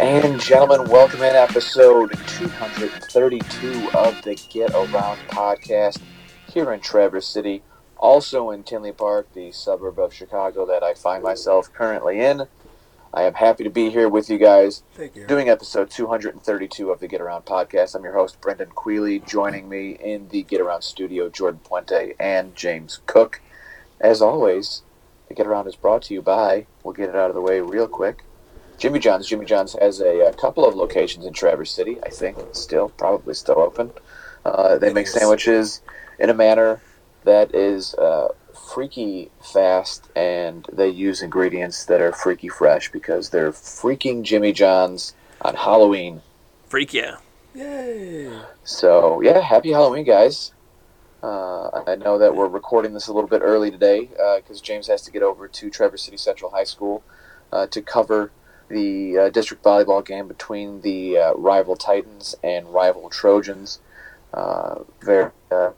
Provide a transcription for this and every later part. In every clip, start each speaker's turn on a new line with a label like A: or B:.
A: And gentlemen, welcome in episode 232 of the Get Around podcast here in Traverse City, also in Tinley Park, the suburb of Chicago that I find myself currently in. I am happy to be here with you guys
B: Thank you.
A: doing episode 232 of the Get Around podcast. I'm your host, Brendan Queely. Joining me in the Get Around studio, Jordan Puente and James Cook. As always, the Get Around is brought to you by, we'll get it out of the way real quick, Jimmy John's. Jimmy John's has a, a couple of locations in Traverse City, I think, still, probably still open. Uh, they
B: It
A: make
B: is.
A: sandwiches in a manner that is uh, freaky fast, and they use ingredients that are freaky fresh because they're freaking Jimmy John's on Halloween.
C: Freak yeah.
B: Yay!
A: So yeah, happy Halloween, guys. Uh, I know that we're recording this a little bit early today because James has to get over to Traverse City Central High School uh, to cover the uh, district volleyball game between the uh, rival Titans and rival Trojans. Uh, very uh,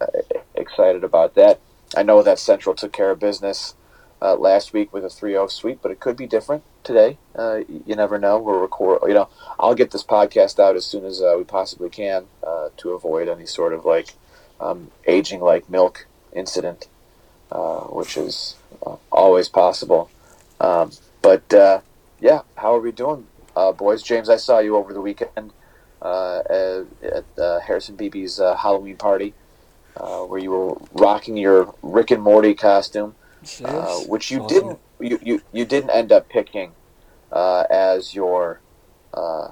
A: excited about that. I know that Central took care of business uh, last week with a 3-0 sweep, but it could be different today. Uh, you never know. We'll record. You know, I'll get this podcast out as soon as we possibly can to avoid any sort of like um, aging like milk incident, which is always possible. Um, but yeah, how are we doing, uh, boys? James, I saw you over the weekend uh, at, at uh, Harrison Beebe's uh, Halloween party, uh, where you were rocking your Rick and Morty costume, uh, which you
B: Awesome.
A: didn't you, you, you didn't end up picking uh, as your uh,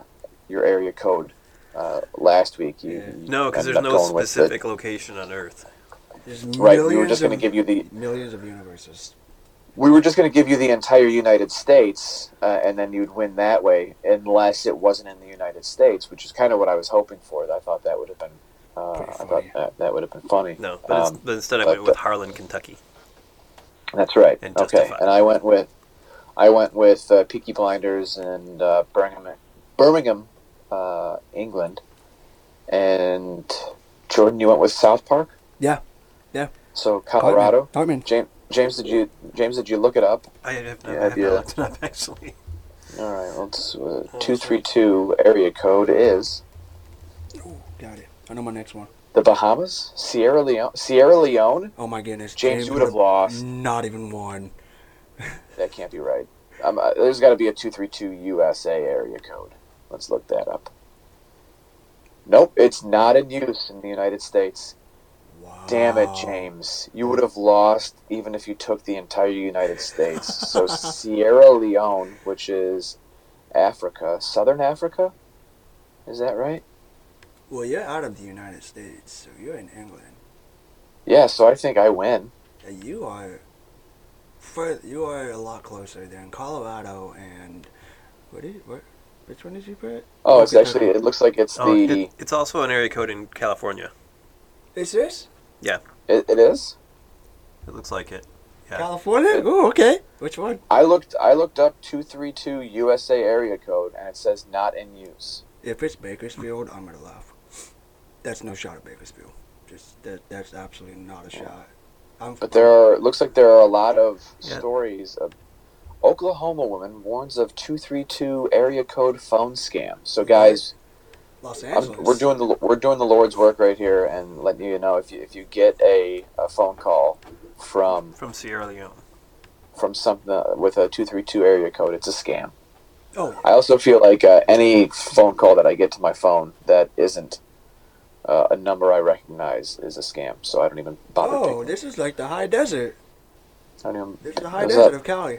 A: your area code uh, last week. You,
B: Yeah.
A: you
C: No, because there's no
A: going the-
C: specific location on Earth.
B: There's
A: Right, we were just going to give you the
B: millions of universes.
A: We were just going to give you the entire United States, uh, and then you'd win that way, unless it wasn't in the United States, which is kind of what I was hoping for. I thought that would have been, uh, I thought that, that would have been funny.
C: No, but,
A: Um,
C: but instead I
A: but,
C: went with Harlan, Kentucky.
A: That's right.
C: And
A: okay, and I went with, I went with uh, Peaky Blinders and uh, Birmingham, Birmingham, uh, England, and Jordan. You went with South Park.
B: Yeah, yeah.
A: So Colorado.
B: Hartman.
A: James, James, did you James did you look it up?
C: I have,
A: Yeah,
C: I have not looked it up actually.
A: All right, let's uh, two three two area code is
B: Ooh, got it. I know my next one.
A: the Bahamas, Sierra Leone, Sierra Leone.
B: Oh my goodness.
A: James, you would have lost.
B: Not even one.
A: That can't be right. Um, uh, there's got to be a two three two USA area code. Let's look that up. Nope, it's not in use in the United States.
B: Wow.
A: Damn it, oh. James. You would have lost even if you took the entire United States. So Sierra Leone, which is Africa, Southern Africa, is that right?
B: Well, you're out of the United States, so you're in England.
A: Yeah. So I think I win.
B: And you are. Fur, you are a lot closer than Colorado and. What what? Which one did you put?
A: Oh, it's actually. It looks like it's
C: Oh,
A: the.
C: it, it's also an area code in California.
B: Is this
A: It, it is.
C: It looks like it. Yeah.
B: California? Oh, okay. Which one?
A: I looked. I looked up two three two USA area code, and it says not in use.
B: If it's Bakersfield, I'm gonna laugh. That's no shot at Bakersfield. Just that. That's absolutely not a shot. I'm,
A: But there are. Looks like there are a lot of
C: Yeah.
A: stories of. Oklahoma woman warns of two three two area code phone scam. So guys,
B: Los
A: I'm,
B: Angeles.
A: we're doing the we're doing the Lord's work right here, and letting you know if you if you get a, a phone call from
C: From Sierra Leone.
A: from something uh, with a two three two area code, it's a scam.
B: Oh,
A: I also feel like uh, any phone call that I get to my phone that isn't uh, a number I recognize is a scam. So I don't even bother.
B: oh, this is like the high desert.
A: I don't even,
B: This is the high desert
A: up?
B: of Cali.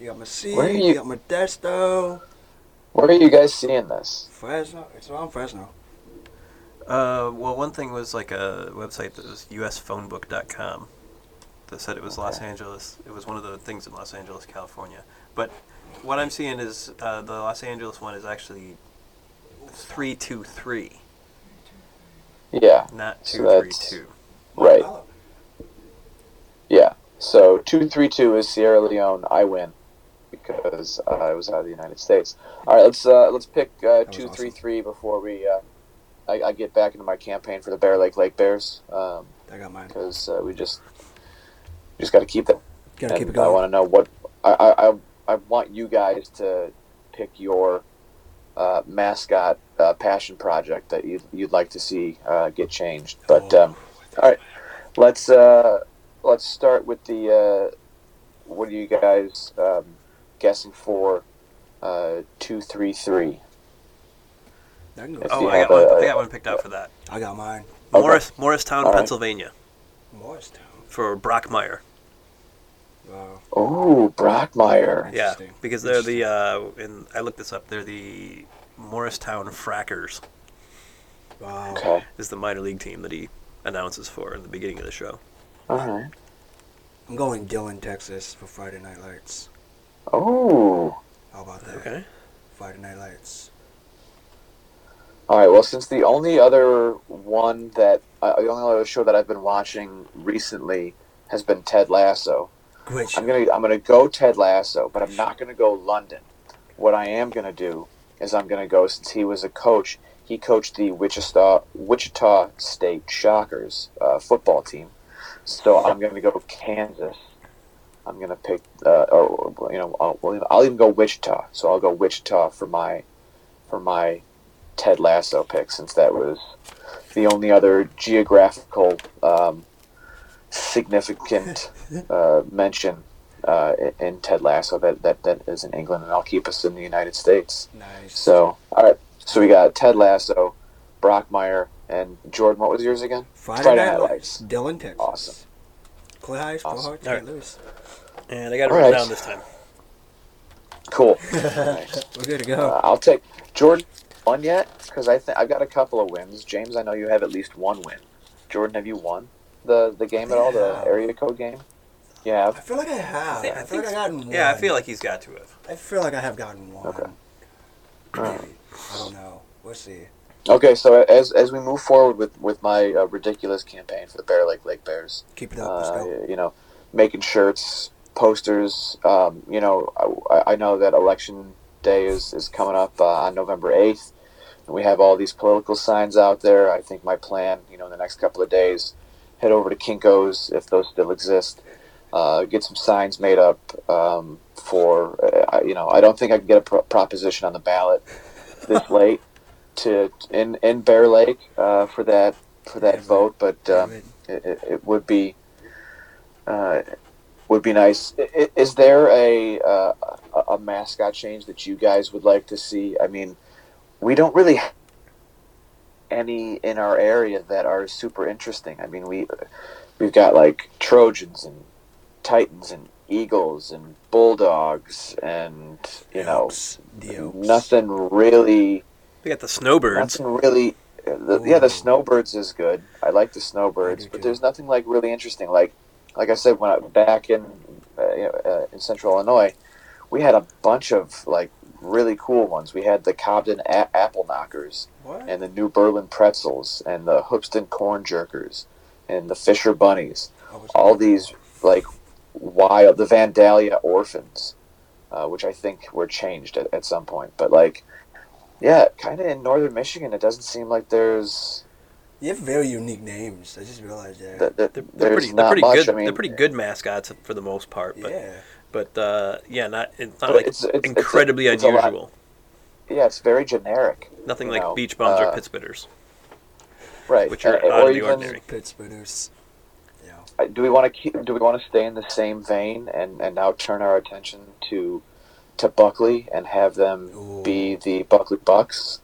B: You got Mesquite,
A: Where are
B: you?
A: you-
B: got Modesto,
A: Where are you guys seeing this?
B: Fresno. It's around Fresno.
C: Uh, well, one thing was like a website that was usphonebook.com that said it was Los Angeles. It was one of the things in Los Angeles, California. But what I'm seeing is uh, the Los Angeles one is actually 323,
A: Yeah,
C: not
A: So
C: 232.
A: right. Yeah. So two three two is Sierra Leone. I win because uh, I was out of the United States. All right, let's uh, let's pick uh, two three
B: awesome.
A: three before we uh, I, I get back into my campaign for the Bear Lake Lake Bears um,
B: I got mine.
A: because uh, we just just got to keep that.
B: Gotta keep it
A: And I
B: going.
A: want to know what I, I, I want you guys to pick your uh, mascot uh, passion project that you'd, you'd like to see uh, get changed. But
B: Oh.
A: um, all right, let's uh, let's start with the. Uh, what are you guys um, guessing for? Uh, two, three, three.
B: I, can go.
A: If
C: Oh,
A: you
C: I
A: have
C: got one.
A: a-
C: I got one picked out for that.
B: I got mine.
A: Okay.
C: Morris, Morristown,
A: All right.
C: Pennsylvania,
B: Morristown.
C: for Brockmire.
B: Wow.
A: Oh, Brockmire.
C: Yeah,
B: Interesting.
C: because they're the. Uh, and I looked this up. They're the Morristown Frackers.
B: Wow.
A: Okay.
C: Is the minor league team that he announces for in the beginning of the show.
A: All right.
B: I'm going Dillon, Texas for Friday Night Lights.
A: Oh.
B: How about that?
C: Okay.
B: Friday Night Lights.
A: All right. Well, since the only other one that uh, the only other show that I've been watching recently has been Ted Lasso,
B: Great show.
A: I'm gonna I'm gonna go Ted Lasso, but I'm not gonna go London. What I am gonna do is I'm gonna go since he was a coach. He coached the Wichita Wichita State Shockers uh, football team, so I'm gonna go Kansas. I'm gonna pick, uh, or you know, I'll, I'll even go Wichita. So I'll go Wichita for my for my Ted Lasso pick, since that was the only other geographical um, significant uh, mention uh, in- Ted Lasso that, that, that is in England, and I'll keep us in the United States.
B: Nice.
A: So, all right. So we got Ted Lasso, Brockmire, and Jordan. What was yours again?
B: Friday,
A: Friday
B: Night,
A: Night
B: Lights. Dillon, Texas.
A: Awesome.
B: Clay Heights, Clay
A: Awesome.
B: Hart,
C: All
B: St.
C: right.
B: Louis.
C: And I got it
A: All
C: written
A: right.
C: down this time.
A: Cool. Nice.
B: We're good to go.
A: Uh, I'll take Jordan. Won yet? Because I think I've got a couple of wins. James, I know you have at least one win. Jordan, have you won the the game at all? The area code game? Yeah.
B: I feel like I have. I,
C: I
B: feel
C: think
B: like I
C: so.
B: gotten one.
C: Yeah, I feel like he's got to have.
B: I feel like I have gotten one.
A: Okay.
B: Maybe. I don't know. We'll see.
A: Okay, so as as we move forward with with my uh, ridiculous campaign for the Bear Lake Lake Bears,
B: Keep it up.
A: Uh, you know, making shirts, posters. Um, you know, I, I know that election day is, is coming up uh, on November 8th. And we have all these political signs out there. I think my plan, you know, in the next couple of days, head over to Kinko's, if those still exist, uh, get some signs made up um, for, uh, you know, I don't think I can get a pro- proposition on the ballot this late to in, in Bear Lake uh, for that for that vote, but um,
B: it.
A: it, would be uh, would be nice. Is there a, uh, a mascot change that you guys would like to see? I mean, we don't really have any in our area that are super interesting. I mean, we we've got like Trojans and Titans and Eagles and Bulldogs and you know nothing really
C: We got the Snowbirds.
A: Nothing really. The, yeah, the snowbirds is good. I like the snowbirds, but there's nothing like really interesting. Like, like I said, when I back in uh, uh, in Central Illinois, we had a bunch of like really cool ones. We had the Cobden a- apple knockers,
B: What?
A: and the New Berlin pretzels, and the Hoopeston corn jerkers, and the Fisher bunnies. All these like wild, the Vandalia orphans, uh, which I think were changed at, at some point. But like, yeah, kind of in northern Michigan, it doesn't seem like there's
B: They have very unique names. I just realized that.
A: th- th-
C: They're, they're pretty. They're pretty
A: much.
C: good.
A: I mean,
C: they're pretty good mascots for the most part. But
B: yeah.
C: but uh, yeah, not it's not
A: But
C: like
A: it's- it's- it's
C: incredibly
A: it's a lot.
C: unusual.
A: yeah, it's very generic,
C: Nothing like
A: know,
C: beach bums or
A: uh,
C: pit spitters,
A: right?
C: which are
A: Uh,
C: out of the
A: even,
C: ordinary.
B: Pittsburghers. Yeah.
A: uh, Do we want to keep? Do we want to stay in the same vein and, and now turn our attention to to Buckley and have them
B: Ooh.
A: be the Buckley Bucks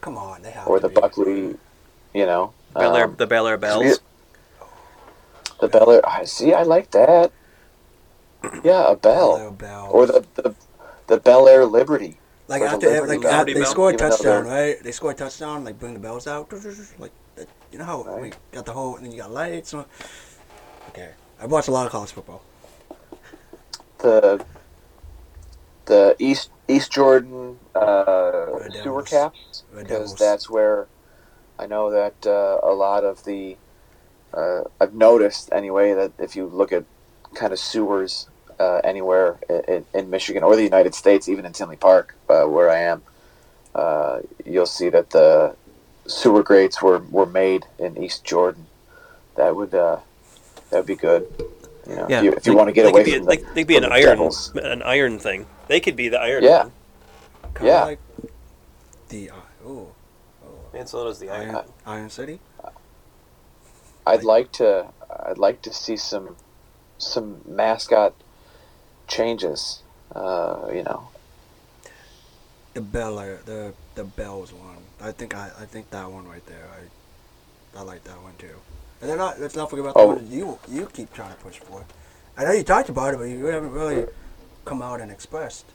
B: Come on, they have
A: or
B: to
A: the
B: be.
A: Buckley, you know,
C: Bellaire,
A: um,
C: the
A: Bellaire
C: Bells.
A: the Bellaire. I see. I like that. Yeah, a bell.
B: Bellaire Bell.
A: or the the, the Bellaire Liberty.
B: like
A: or the
B: after
A: Liberty
B: like
A: Bell.
B: after they
C: Bell.
B: score a touchdown, right? They score a touchdown, like bring the bells out, like you know how we got the whole, and then you got lights. On. Okay, I've watched a lot of college football.
A: The the East East Jordan uh, sewer caps because that's where I know that uh, a lot of the uh, I've noticed anyway that if you look at kind of sewers uh, anywhere in, in Michigan or the United States, even in Tinley Park, uh, where I am, uh, you'll see that the sewer grates were, were made in East Jordan. That would uh, that would be good. You know,
C: Yeah,
A: if you, if you
C: they-
A: want to get
C: they
A: away
C: could be,
A: from
C: they,
A: the,
C: they could be
A: from
C: an
A: the
C: iron,
A: Devils.
C: an iron thing. They could be the iron.
A: Yeah.
C: one.
B: Kind
A: Yeah.
B: Like the uh, oh
C: Mancelona's the iron.
B: Iron, Iron City.
A: I'd like to I'd like to see some some mascot changes. Uh, you know,
B: The bell, Air, the the Bells one. I think I, I think that one right there. I I like that one too. And then not let's not forget about the
A: Oh.
B: one that you you keep trying to push for. I know you talked about it, but you haven't really come out and expressed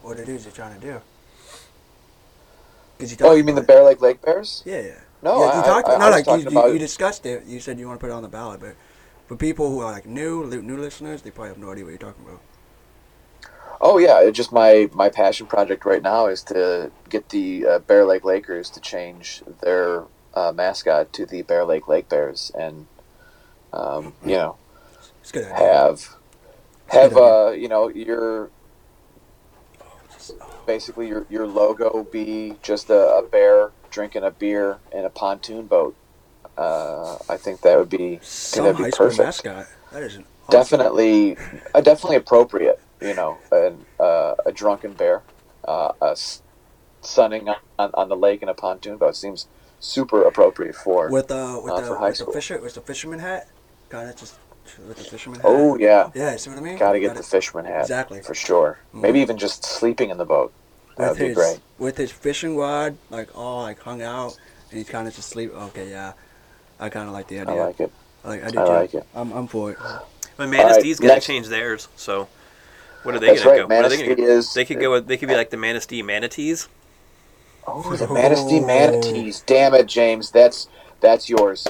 B: what it is you're trying to do. you
A: oh, you mean the. Bear Lake Lake Bears?
B: Yeah, yeah.
A: No,
B: yeah,
A: I,
B: you talked.
A: I, I,
B: no, like you,
A: about
B: you discussed it. You said you want to put it on the ballot, but for people who are like new new listeners, they probably have no idea what you're talking about.
A: Oh yeah, it just my my passion project right now is to get the uh, Bear Lake Lakers to change their uh, mascot to the Bear Lake Lake Bears, and um, you know
B: It's a good idea.
A: have have uh, you know your basically your your logo be just a, a bear drinking a beer in a pontoon boat. Uh, I think that would be
B: Some
A: that'd be perfect.
B: mascot. That is awesome-
A: definitely uh, definitely appropriate you know an, uh, a drunken bear uh, a sunning on, on the lake in a pontoon boat seems super appropriate for
B: with uh with
A: uh,
B: the
A: for high
B: with the fisher with the fisherman hat. Kind of just with the fisherman hat.
A: oh yeah
B: yeah. You see what I mean?
A: gotta get
B: Gotta-
A: the fisherman hat
B: Exactly.
A: for sure
B: Mhm.
A: maybe even just sleeping in the boat that
B: with
A: would be
B: his
A: great
B: with his fishing rod like all like hung out, and he's kind of just sleep. Okay, yeah. I kind of like the idea.
A: i like it
B: I like I do
A: I like it.
B: I'm I'm for it.
C: But Manistee's got to
A: next-
C: change theirs. So what are they
A: that's
C: gonna
A: right
C: go? What are they gonna?
A: is
C: They could go. They could be like the Manistee Manatees.
A: Oh the manistee manatees damn it james that's that's yours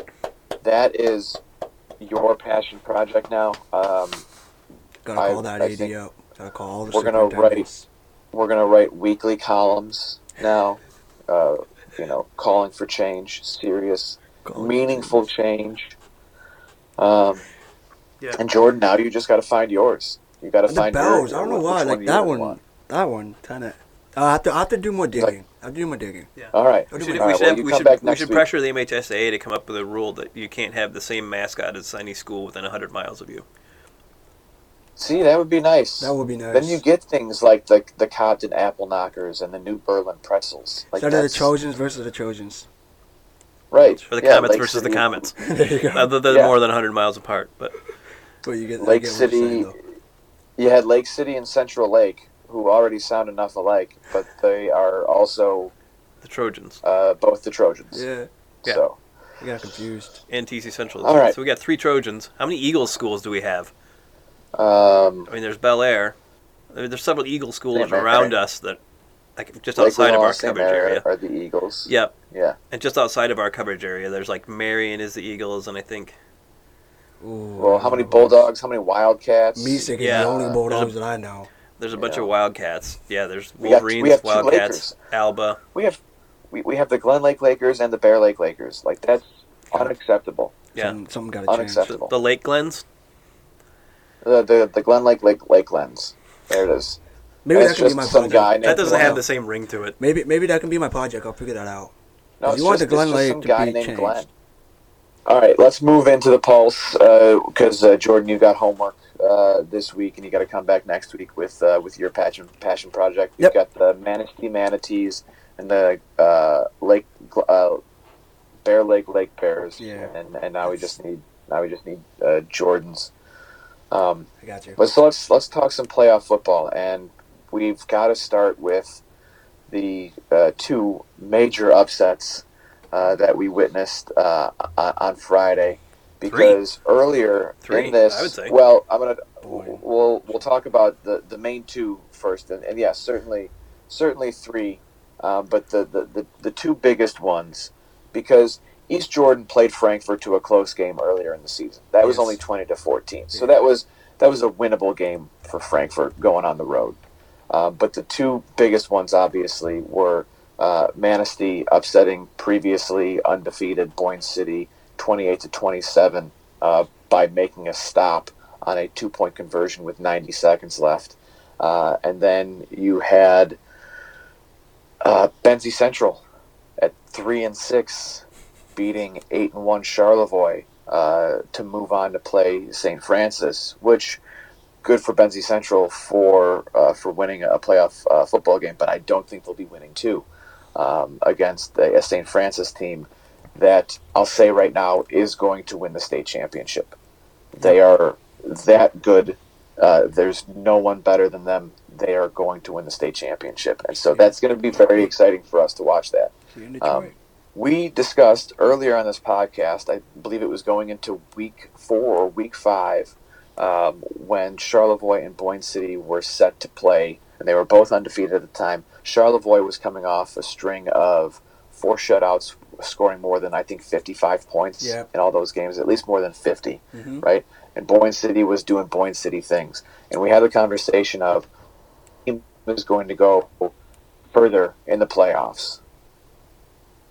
A: that is your passion project now um,
B: Gotta
A: I-
B: call that
A: I
B: AD
A: think
B: up. Gotta call all the
A: we're gonna
B: superintendents.
A: we're gonna write weekly columns now. Uh, you know, calling for change, serious,
B: Call-
A: meaningful change. Um,
C: Yeah.
A: and Jordan, now you just got to find yours. You got to
B: And the
A: find
B: bells.
A: Your,
B: I don't know why. Like that
A: really
B: one.
A: want.
B: That one kind of. Uh, I have to. I have to do more digging. I have to do more digging.
A: All right.
C: We should, we
A: All right,
C: should,
A: well,
C: have-
A: you
C: we should, we should pressure the MHSAA to come up with a rule that you can't have the same mascot as any school within 100 miles of you.
A: See, that would be nice.
B: That would be nice.
A: Then you get things like the the Cobden apple knockers and the New Berlin pretzels. Like
B: Instead of the Trojans versus the Trojans.
A: right?
C: Or the
A: yeah,
C: Comets
A: Lake
C: versus the Comets.
B: there you go.
C: Other than
A: Yeah.
C: more than 100 miles apart. But
B: But you get
A: Lake
B: I get what saying,
A: City. You had Lake City and Central Lake, who already sound enough alike, but they are also
C: the Trojans
A: uh, both the Trojans.
B: Yeah.
C: Yeah.
A: So
B: I got confused.
C: and TC Central.
A: All right.
C: So we got three Trojans. How many Eagles schools do we have?
A: um,
C: I mean, there's Bellaire. I mean, there's several Eagle schools
A: Same area.
C: around us that, like, just
A: Lake
C: outside of our
A: St.
C: coverage
A: Mary
C: area.
A: are the Eagles.
C: Yep.
A: Yeah.
C: And just outside of our coverage area, there's like Marion is the Eagles, and I think
B: Ooh,
A: Well, how many Bulldogs? How many Wildcats?
B: Mesick is
C: Yeah.
B: the only
A: Uh,
B: Bulldogs that I know.
C: There's a bunch
A: Yeah.
C: of Wildcats. Yeah, there's
A: We got-
C: Wolverines,
A: we have
C: Wildcats, Alba.
A: We have we, we have the Glen Lake Lakers and the Bear Lake Lakers. Like that's unacceptable.
C: Yeah.
B: some, something got to change.
A: Unacceptable.
C: The, the Lake Glens.
A: The the, the Glen Lake Lake Lakelands. There it is.
B: Maybe
A: That's
B: that can be my
A: some
B: project.
A: guy
C: That doesn't
A: Glenn.
C: have the same ring to it.
B: Maybe maybe that can be my project. I'll figure that out.
A: No, it's
B: you want
A: just,
B: the Glen Lake to
A: guy
B: be
A: named
B: changed.
A: Glenn. All right, let's move into the pulse because uh, Jordan, you got homework uh, this week, and you got to come back next week with uh, with your passion passion project. We've
B: Yep.
A: got the manatee Manatees and the uh, Lake uh, Bear Lake Lake Bears,
B: Yeah.
A: and and now we just need now we just need uh, Jordans. Um,
B: I got you.
A: but so let's let's talk some playoff football, and we've got to start with the uh, two major upsets uh, that we witnessed uh, on Friday. Because earlier
C: Three,
A: in this,
C: I would say.
A: well, I'm gonna
B: Boy.
A: we'll we'll talk about the the main two first, and, and yes, certainly certainly three, um, but the, the, the, the two biggest ones because East Jordan played Frankfort to a close game earlier in the season. That was only twenty to fourteen, so that was that was a winnable game for Frankfort going on the road. Um, but the two biggest ones, obviously, were uh, Manistee upsetting previously undefeated Boyne City, twenty-eight to twenty-seven, uh, by making a stop on a two-point conversion with ninety seconds left, uh, and then you had uh, Benzie Central at three and six, beating eight and one Charlevoix uh, to move on to play St. Francis, which good for Benzie Central for uh, for winning a playoff uh, football game, but I don't think they'll be winning two um, against a St. Francis team that I'll say right now is going to win the state championship. They are that good. Uh, there's no one better than them. They are going to win the state championship, and so that's going to be very exciting for us to watch that.
B: See you in Detroit.
A: Um, we discussed earlier on this podcast, I believe it was going into week four or week five, um, when Charlevoix and Boyne City were set to play, and they were both undefeated at the time. Charlevoix was coming off a string of four shutouts, scoring more than I think 55 points
B: Yeah.
A: in all those games, at least more than 50
B: Mhm.
A: right? And Boyne City was doing Boyne City things. And we had the conversation of team is going to go further in the playoffs.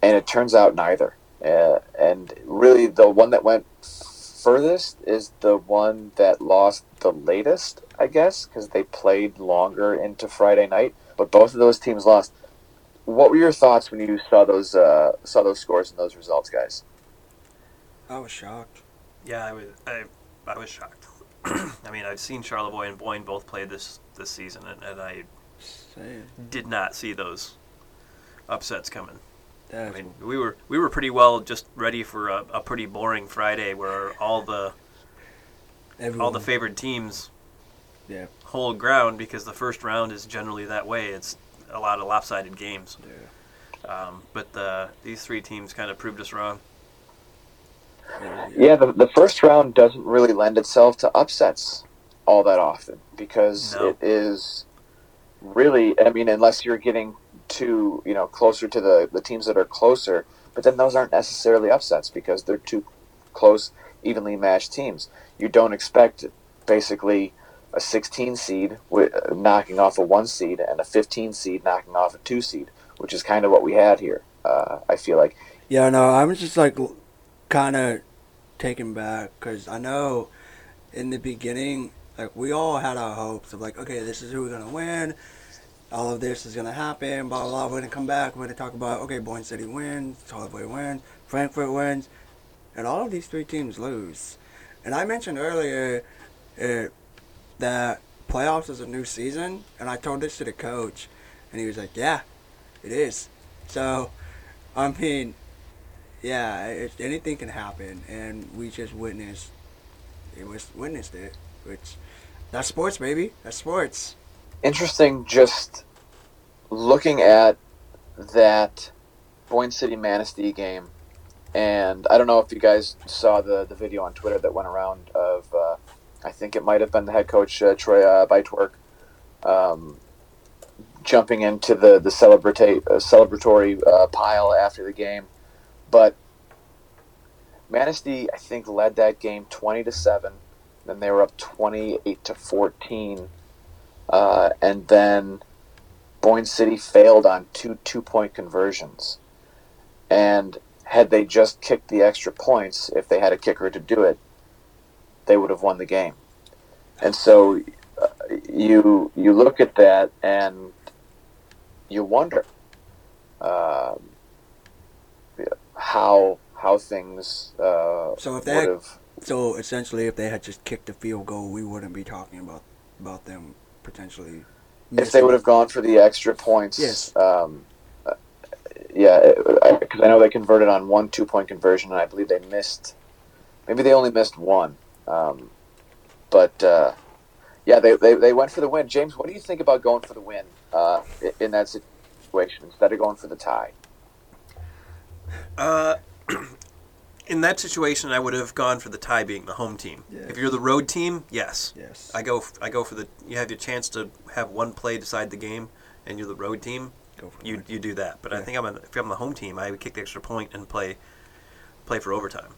A: And it turns out neither. Uh, and really, the one that went furthest is the one that lost the latest, I guess, because they played longer into Friday night. But both of those teams lost. What were your thoughts when you saw those uh, saw those scores and those results, guys?
B: I was shocked.
C: Yeah, I was I, I was shocked. I mean, I've seen Charlevoix and Boyne both play this this season, and, and I
B: Saying
C: did not see those upsets coming. I
B: that's
C: mean, we were we were pretty well just ready for a, a pretty boring Friday where all the
B: everyone.
C: all the favored teams
B: Yeah.
C: hold ground because the first round is generally that way. It's a lot of lopsided games.
B: yeah.
C: Um, but the, these three teams kind of proved us wrong.
A: Yeah, the, the first round doesn't really lend itself to upsets all that often because
C: No.
A: it is really, I mean, unless you're getting to, you know, closer to the, the teams that are closer, but then those aren't necessarily upsets because they're two close, evenly matched teams. You don't expect basically a 16 seed wi- knocking off a 1 seed and a 15 seed knocking off a 2 seed, which is kind of what we had here, uh, I feel like.
B: Yeah, no, I'm just like kind of taken back because I know in the beginning, like we all had our hopes of like, okay, this is who we're gonna win. All of this is gonna happen. Blah blah. blah. We're gonna come back. We're gonna talk about okay, Boyne City wins, Charlevoix wins, Frankfort wins, and all of these three teams lose. And I mentioned earlier uh, that playoffs is a new season, and I told this to the coach, and he was like, "Yeah, it is." So, I mean, yeah, it, anything can happen, and we just witnessed it was witnessed it, which that's sports, baby. That's sports.
A: interesting just looking at that Boyne City Manistee game, and I don't know if you guys saw the the video on Twitter that went around of uh, I think it might have been the head coach uh, Troy uh, Bytwork um, jumping into the the uh, celebratory uh, pile after the game, but Manistee I think led that game twenty to seven. Then they were up twenty eight to fourteen uh, and then Boyne City failed on two two point conversions. And had they just kicked the extra points, if they had a kicker to do it, they would have won the game. And so uh, you you look at that and you wonder um, how how things uh,
B: So if
A: would
B: they had,
A: have.
B: so essentially, if they had just kicked the field goal, we wouldn't be talking about about them potentially.
A: if they would have gone for the extra points.
B: Yes.
A: Um, uh, yeah, because I know they converted on one two point conversion, and I believe they missed. Maybe they only missed one. Um, but uh, yeah, they, they, they went for the win. James, what do you think about going for the win uh, in that situation instead of going for the tie?
C: Uh, in that situation, I would have gone for the tie being the home team.
B: Yeah.
C: If you're the road team, yes,
B: Yes.
C: I go. f- I go for the. You have your chance to have one play decide the game, and you're the road team.
B: Go for
C: You
B: it.
C: you do that. But I think I'm a, if I'm the home team, I would kick the extra point and play play for overtime.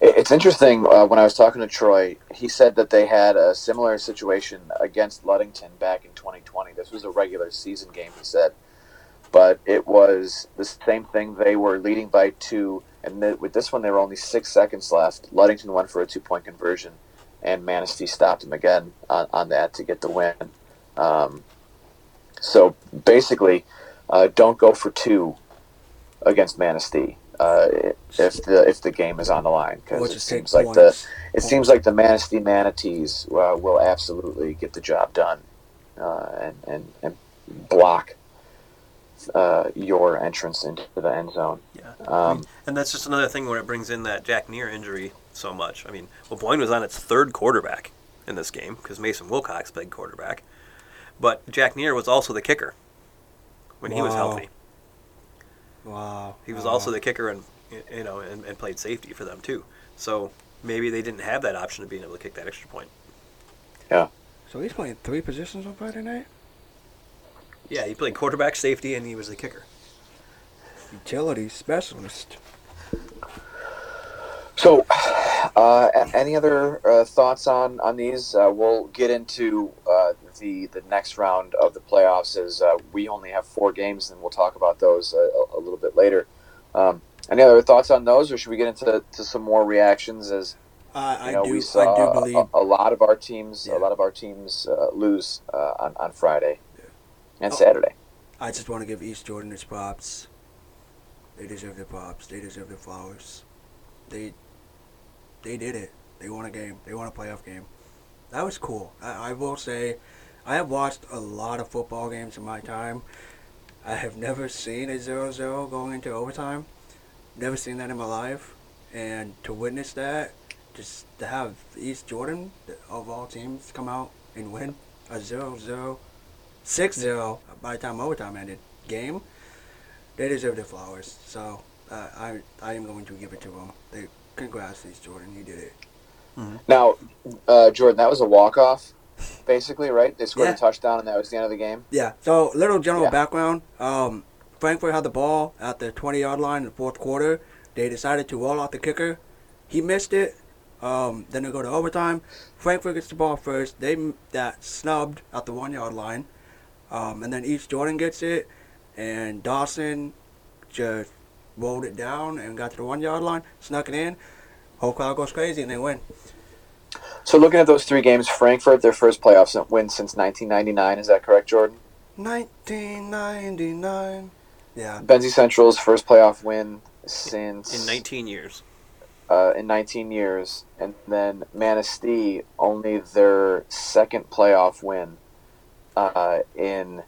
A: It- It's interesting. Uh, when I was talking to Troy, he said that they had a similar situation against Ludington back in 2020. This was a regular season game, he said, but it was the same thing. They were leading by two, and th- with this one, there were only six seconds left. Ludington went for a two-point conversion, and Manistee stopped him again on, on that to get the win. Um, so basically, uh, don't go for two against Manistee. Uh, if the if the game is on the line because it
B: just take
A: seems like the
B: points.
A: it seems like the Manistee Manatees uh, will absolutely get the job done uh, and, and and block uh, your entrance into the end zone.
C: Yeah.
A: Um,
C: And that's just another thing where it brings in that Jack Neer injury so much. I mean, well, Boyne was on its third quarterback in this game because Mason Wilcox played quarterback, but Jack Neer was also the kicker when he was healthy.
B: Wow.
C: He was
B: wow.
C: also the kicker and you know and, and played safety for them too. So maybe they didn't have that option of being able to kick that extra point. Yeah.
B: So he's playing three positions on Friday night.
C: Yeah, he played quarterback, safety, and he was the kicker.
B: Utility specialist.
A: So, uh, any other uh, thoughts on on these? Uh, we'll get into uh, the the next round of the playoffs is uh, we only have four games, and we'll talk about those a, a- a little bit later. Um, any other thoughts on those, or should we get into to some more reactions? As
B: I,
A: you know,
B: I do.
A: we saw
B: I do believe.
A: a, a lot of our teams,
B: Yeah.
A: a lot of our teams uh, lose uh, on on Friday and
B: Oh.
A: Saturday.
B: I just want to give East Jordan its props. They deserve their props. They deserve their flowers. They they did it. They won a game. They won a playoff game. That was cool. I, I will say, I have watched a lot of football games in my time. I have never seen a 0-0 going into overtime. Never seen that in my life. And to witness that, just to have East Jordan, of all teams, come out and win a 0-0 6-0 by the time overtime ended game. They deserve their flowers. So uh, I I am going to give it to them. They congrats, East Jordan. You did it.
A: Now, uh, Jordan, that was a walk off, basically, right? They scored
B: Yeah.
A: a touchdown, and that was the end of the game.
B: Yeah. So little general
A: Yeah.
B: background. Um, Frankfort had the ball at the 20 yard line in the fourth quarter. They decided to roll out the kicker. He missed it. Um, then they go to overtime. Frankfort gets the ball first. They got snubbed at the one yard line. Um, and then East Jordan gets it. And Dawson just rolled it down and got to the one yard line, snuck it in. Whole crowd goes crazy and they win.
A: So, looking at those three games, Frankfort, their first playoff win since 1999. Is that correct, Jordan?
B: 1999. Yeah.
A: Benzie Central's first playoff win since
C: In 19 years.
A: uh, in 19 years, and then Manistee only their second playoff win uh, in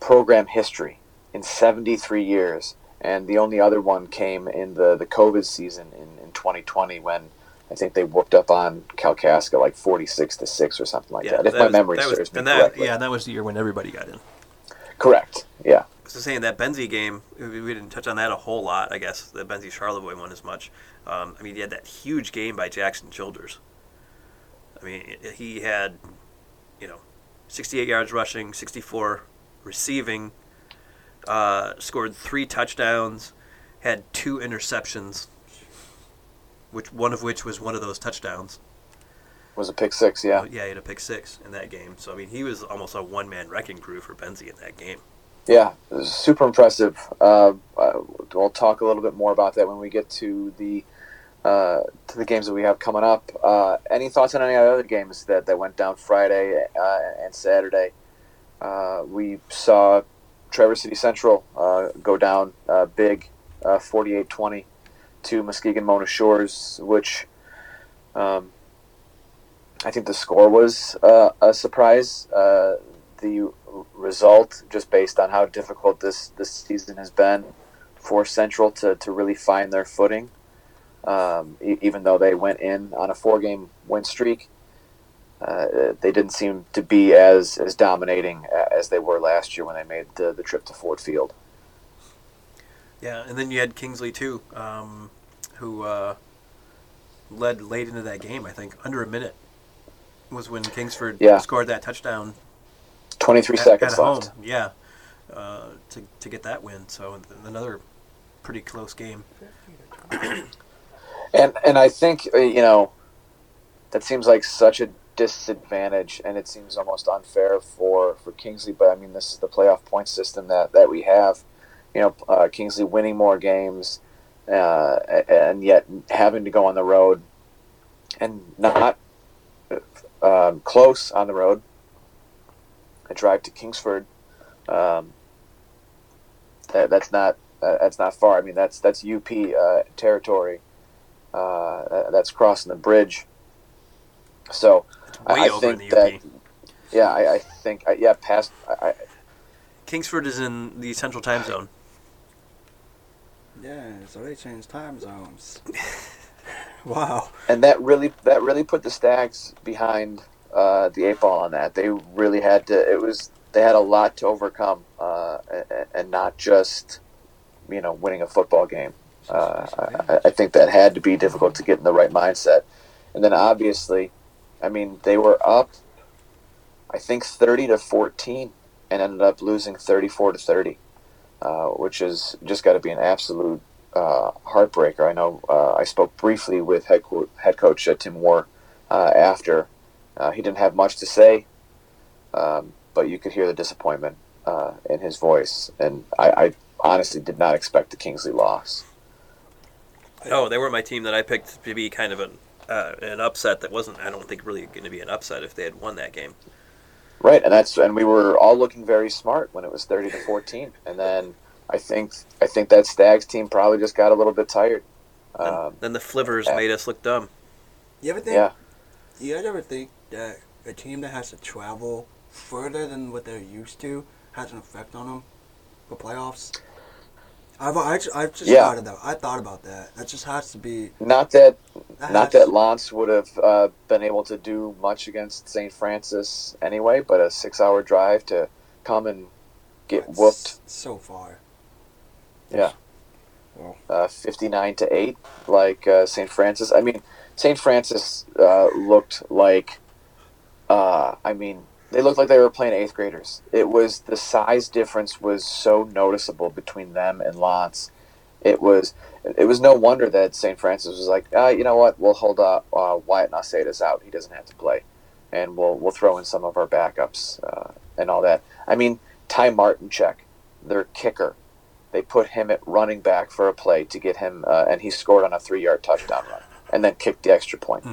A: program history in 73 years, and the only other one came in the the COVID season in, in 2020 when. I think they whooped up on Kalkaska like forty-six to six or something like that. If my
C: was-
A: memory
C: that was-
A: serves me
C: and that,
A: correctly.
C: Yeah, that was the year when everybody got in.
A: Correct. Yeah.
C: So saying that Benzie game, we we didn't touch on that a whole lot. I guess the Benzie Charlevoix one as much. Um, I mean, he had that huge game by Jackson Childers. I mean, he had, you know, 68 yards rushing, 64 receiving, uh, scored three touchdowns, had two interceptions, which one of which was one of those touchdowns.
A: Was a pick six. Yeah.
C: yeah, he had a pick six in that game. So I mean, he was almost a one man wrecking crew for Benzie in that game.
A: Yeah, it was super impressive. Uh, we'll talk a little bit more about that when we get to the uh, to the games that we have coming up. Uh, any thoughts on any other games that, that went down Friday uh, and Saturday? Uh, we saw Traverse City Central uh, go down uh, big, uh, 48-20 to Muskegon Mona Shores, which um, I think the score was uh, a surprise. Uh, the result, just based on how difficult this, this season has been for Central to, to really find their footing, um, e- even though they went in on a four game win streak. Uh, they didn't seem to be as, as dominating as they were last year when they made the, the trip to Ford Field.
C: Yeah, and then you had Kingsley too, um, who uh, led late into that game. I think under a minute was when Kingsford
A: Yeah.
C: scored that touchdown
A: 23 seconds
C: at
A: left.
C: home. Yeah, uh, to to get that win. So another pretty close game.
A: And and I think uh, you know that seems like such a disadvantage, and it seems almost unfair for for Kingsley. But I mean, this is the playoff point system that that we have. You know, uh, Kingsley winning more games, uh, and yet having to go on the road and not um, close on the road. A drive to Kingsford. Um, that, that's not Uh, that's not far. I mean, that's that's UP uh, territory. Uh, that's crossing the bridge. So
C: Way
A: I, I
C: over
A: think
C: in the UP.
A: that. Yeah, I, I think I, yeah, past.
C: Kingsford is in the Central Time Zone.
B: Yeah, so they changed time zones. wow.
A: and that really that really put the Stags behind uh, the eight ball on that. They really had to. It was they had a lot to overcome, uh, and, and not just you know winning a football game. Uh, I, I think that had to be difficult to get in the right mindset, and then obviously, I mean they were up, I think thirty to fourteen, and ended up losing thirty four to thirty, uh, which has just got to be an absolute uh, heartbreaker. I know uh, I spoke briefly with head, co- head coach uh, Tim Moore after. He didn't have much to say, um, but you could hear the disappointment in his voice. And I, I honestly did not expect the Kingsley loss.
C: No, they were my team that I picked to be kind of an uh, an upset that wasn't. I don't think really going to be an upset if they had won that game.
A: Right, and that's and we were all looking very smart when it was thirty to fourteen, and then I think I think that Stags team probably just got a little bit tired. Um,
C: then the Flivers
A: yeah.
C: made us look dumb.
B: You ever think?
A: yeah,
B: You guys ever think that a team that has to travel further than what they're used to has an effect on them for playoffs? I've I, I've just
A: Yeah.
B: thought of that. I thought about that. That just has to be.
A: not that
B: That
A: Not that L'Anse would have uh, been able to do much against St. Francis anyway, but a six-hour drive to come and get
B: that's
A: whooped,
B: so far.
A: yeah,
B: Well,
A: uh, fifty-nine to eight, like uh, St. Francis. I mean, St. Francis uh, looked like, uh, I mean, they looked like they were playing eighth graders. It was the size difference was so noticeable between them and L'Anse. It was. It was no wonder that St. Francis was like, uh, you know what? We'll hold uh, uh, Wyatt Nacedas out. He doesn't have to play, and we'll we'll throw in some of our backups uh, and all that. I mean, Ty Martin check, their kicker. They put him at running back for a play to get him, uh, and he scored on a three-yard touchdown run, and then kicked the extra point.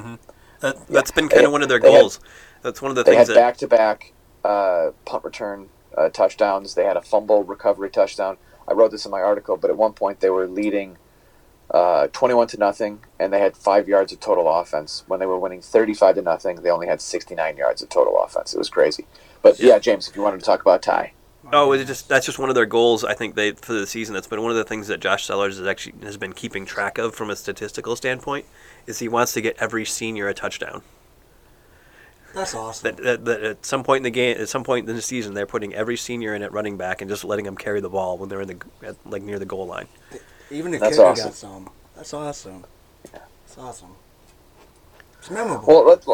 C: That, that's been kind of one of their
A: they had-
C: goals. That's one of the
A: They
C: things
A: had back-to-back uh, punt return uh, touchdowns. They had a fumble recovery touchdown. I wrote this in my article, but at one point they were leading uh, 21 to nothing, and they had five yards of total offense. When they were winning 35 to nothing, they only had 69 yards of total offense. It was crazy. But
C: Yeah.
A: yeah, James, if you wanted to talk about Ty,
C: Oh, it's just that's just one of their goals. I think they for the season. That's been one of the things that Josh Sellers has actually has been keeping track of from a statistical standpoint. Is he wants to get every senior a touchdown.
B: That's awesome.
C: That, that, that at some point in the game, at some point in the season, they're putting every senior in at running back and just letting them carry the ball when they're in the at, like near the goal line.
B: Even the
A: That's
B: kicker
A: awesome.
B: got some. That's awesome. That's awesome. It's memorable.
A: Well, let,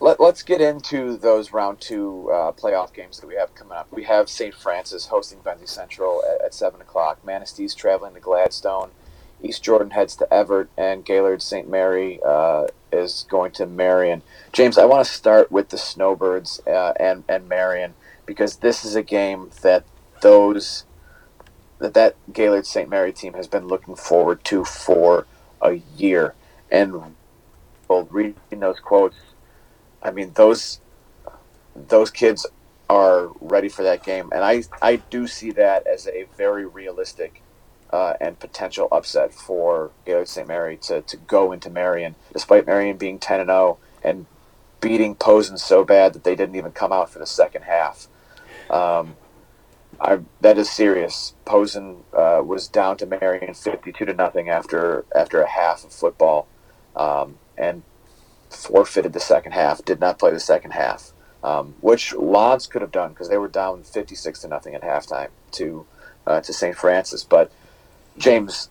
A: let, let's get into those round two uh, playoff games that we have coming up. We have St. Francis hosting Benzie Central at, at 7 o'clock. Manistee's traveling to Gladstone. East Jordan heads to Evart, and Gaylord St. Mary uh, is going to Marion. James, I want to start with the Snowbirds uh, and, and Marion because this is a game that those that that Gaylord St. Mary team has been looking forward to for a year. And well, reading those quotes, I mean those those kids are ready for that game, and I I do see that as a very realistic uh, and potential upset for Gaylord St. Mary to, to go into Marion, despite Marion being ten and zero and beating Posen so bad that they didn't even come out for the second half. Um, I, that is serious. Posen uh, was down to Marion fifty-two to nothing after after a half of football, um, and forfeited the second half. Did not play the second half, um, which L'Anse could have done because they were down fifty-six to nothing at halftime to uh, to St. Francis. But James,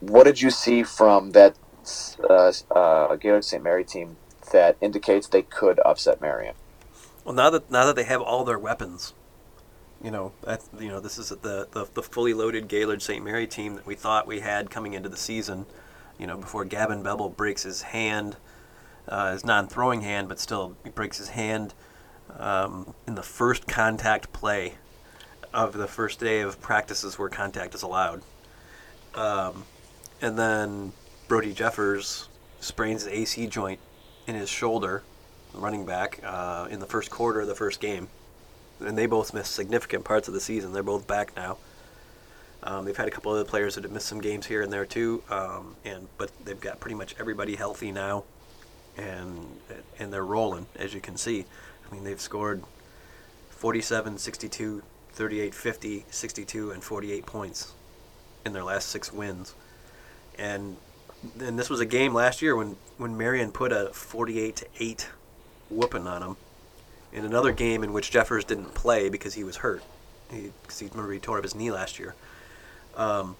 A: what did you see from that uh, uh, Gaylord St. Mary team that indicates they could upset Marion?
C: Well, now that now that they have all their weapons, you know, that, you know, this is the, the the fully loaded Gaylord St. Mary team that we thought we had coming into the season. You know, before Gavin Bevel breaks his hand, uh, his non-throwing hand, but still he breaks his hand um, in the first contact play of the first day of practices where contact is allowed. Um, and then Brody Jeffers sprains the AC joint in his shoulder, running back, uh, in the first quarter of the first game. And they both missed significant parts of the season. They're both back now. Um, they've had a couple other players that have missed some games here and there too, um, and but they've got pretty much everybody healthy now, and and they're rolling as you can see. I mean they've scored 47, 62, 38, 50, 62, and 48 points in their last six wins, and and this was a game last year when when Marion put a 48 to eight whooping on them. In another game in which Jeffers didn't play because he was hurt, he, cause he remember he tore up his knee last year. Um,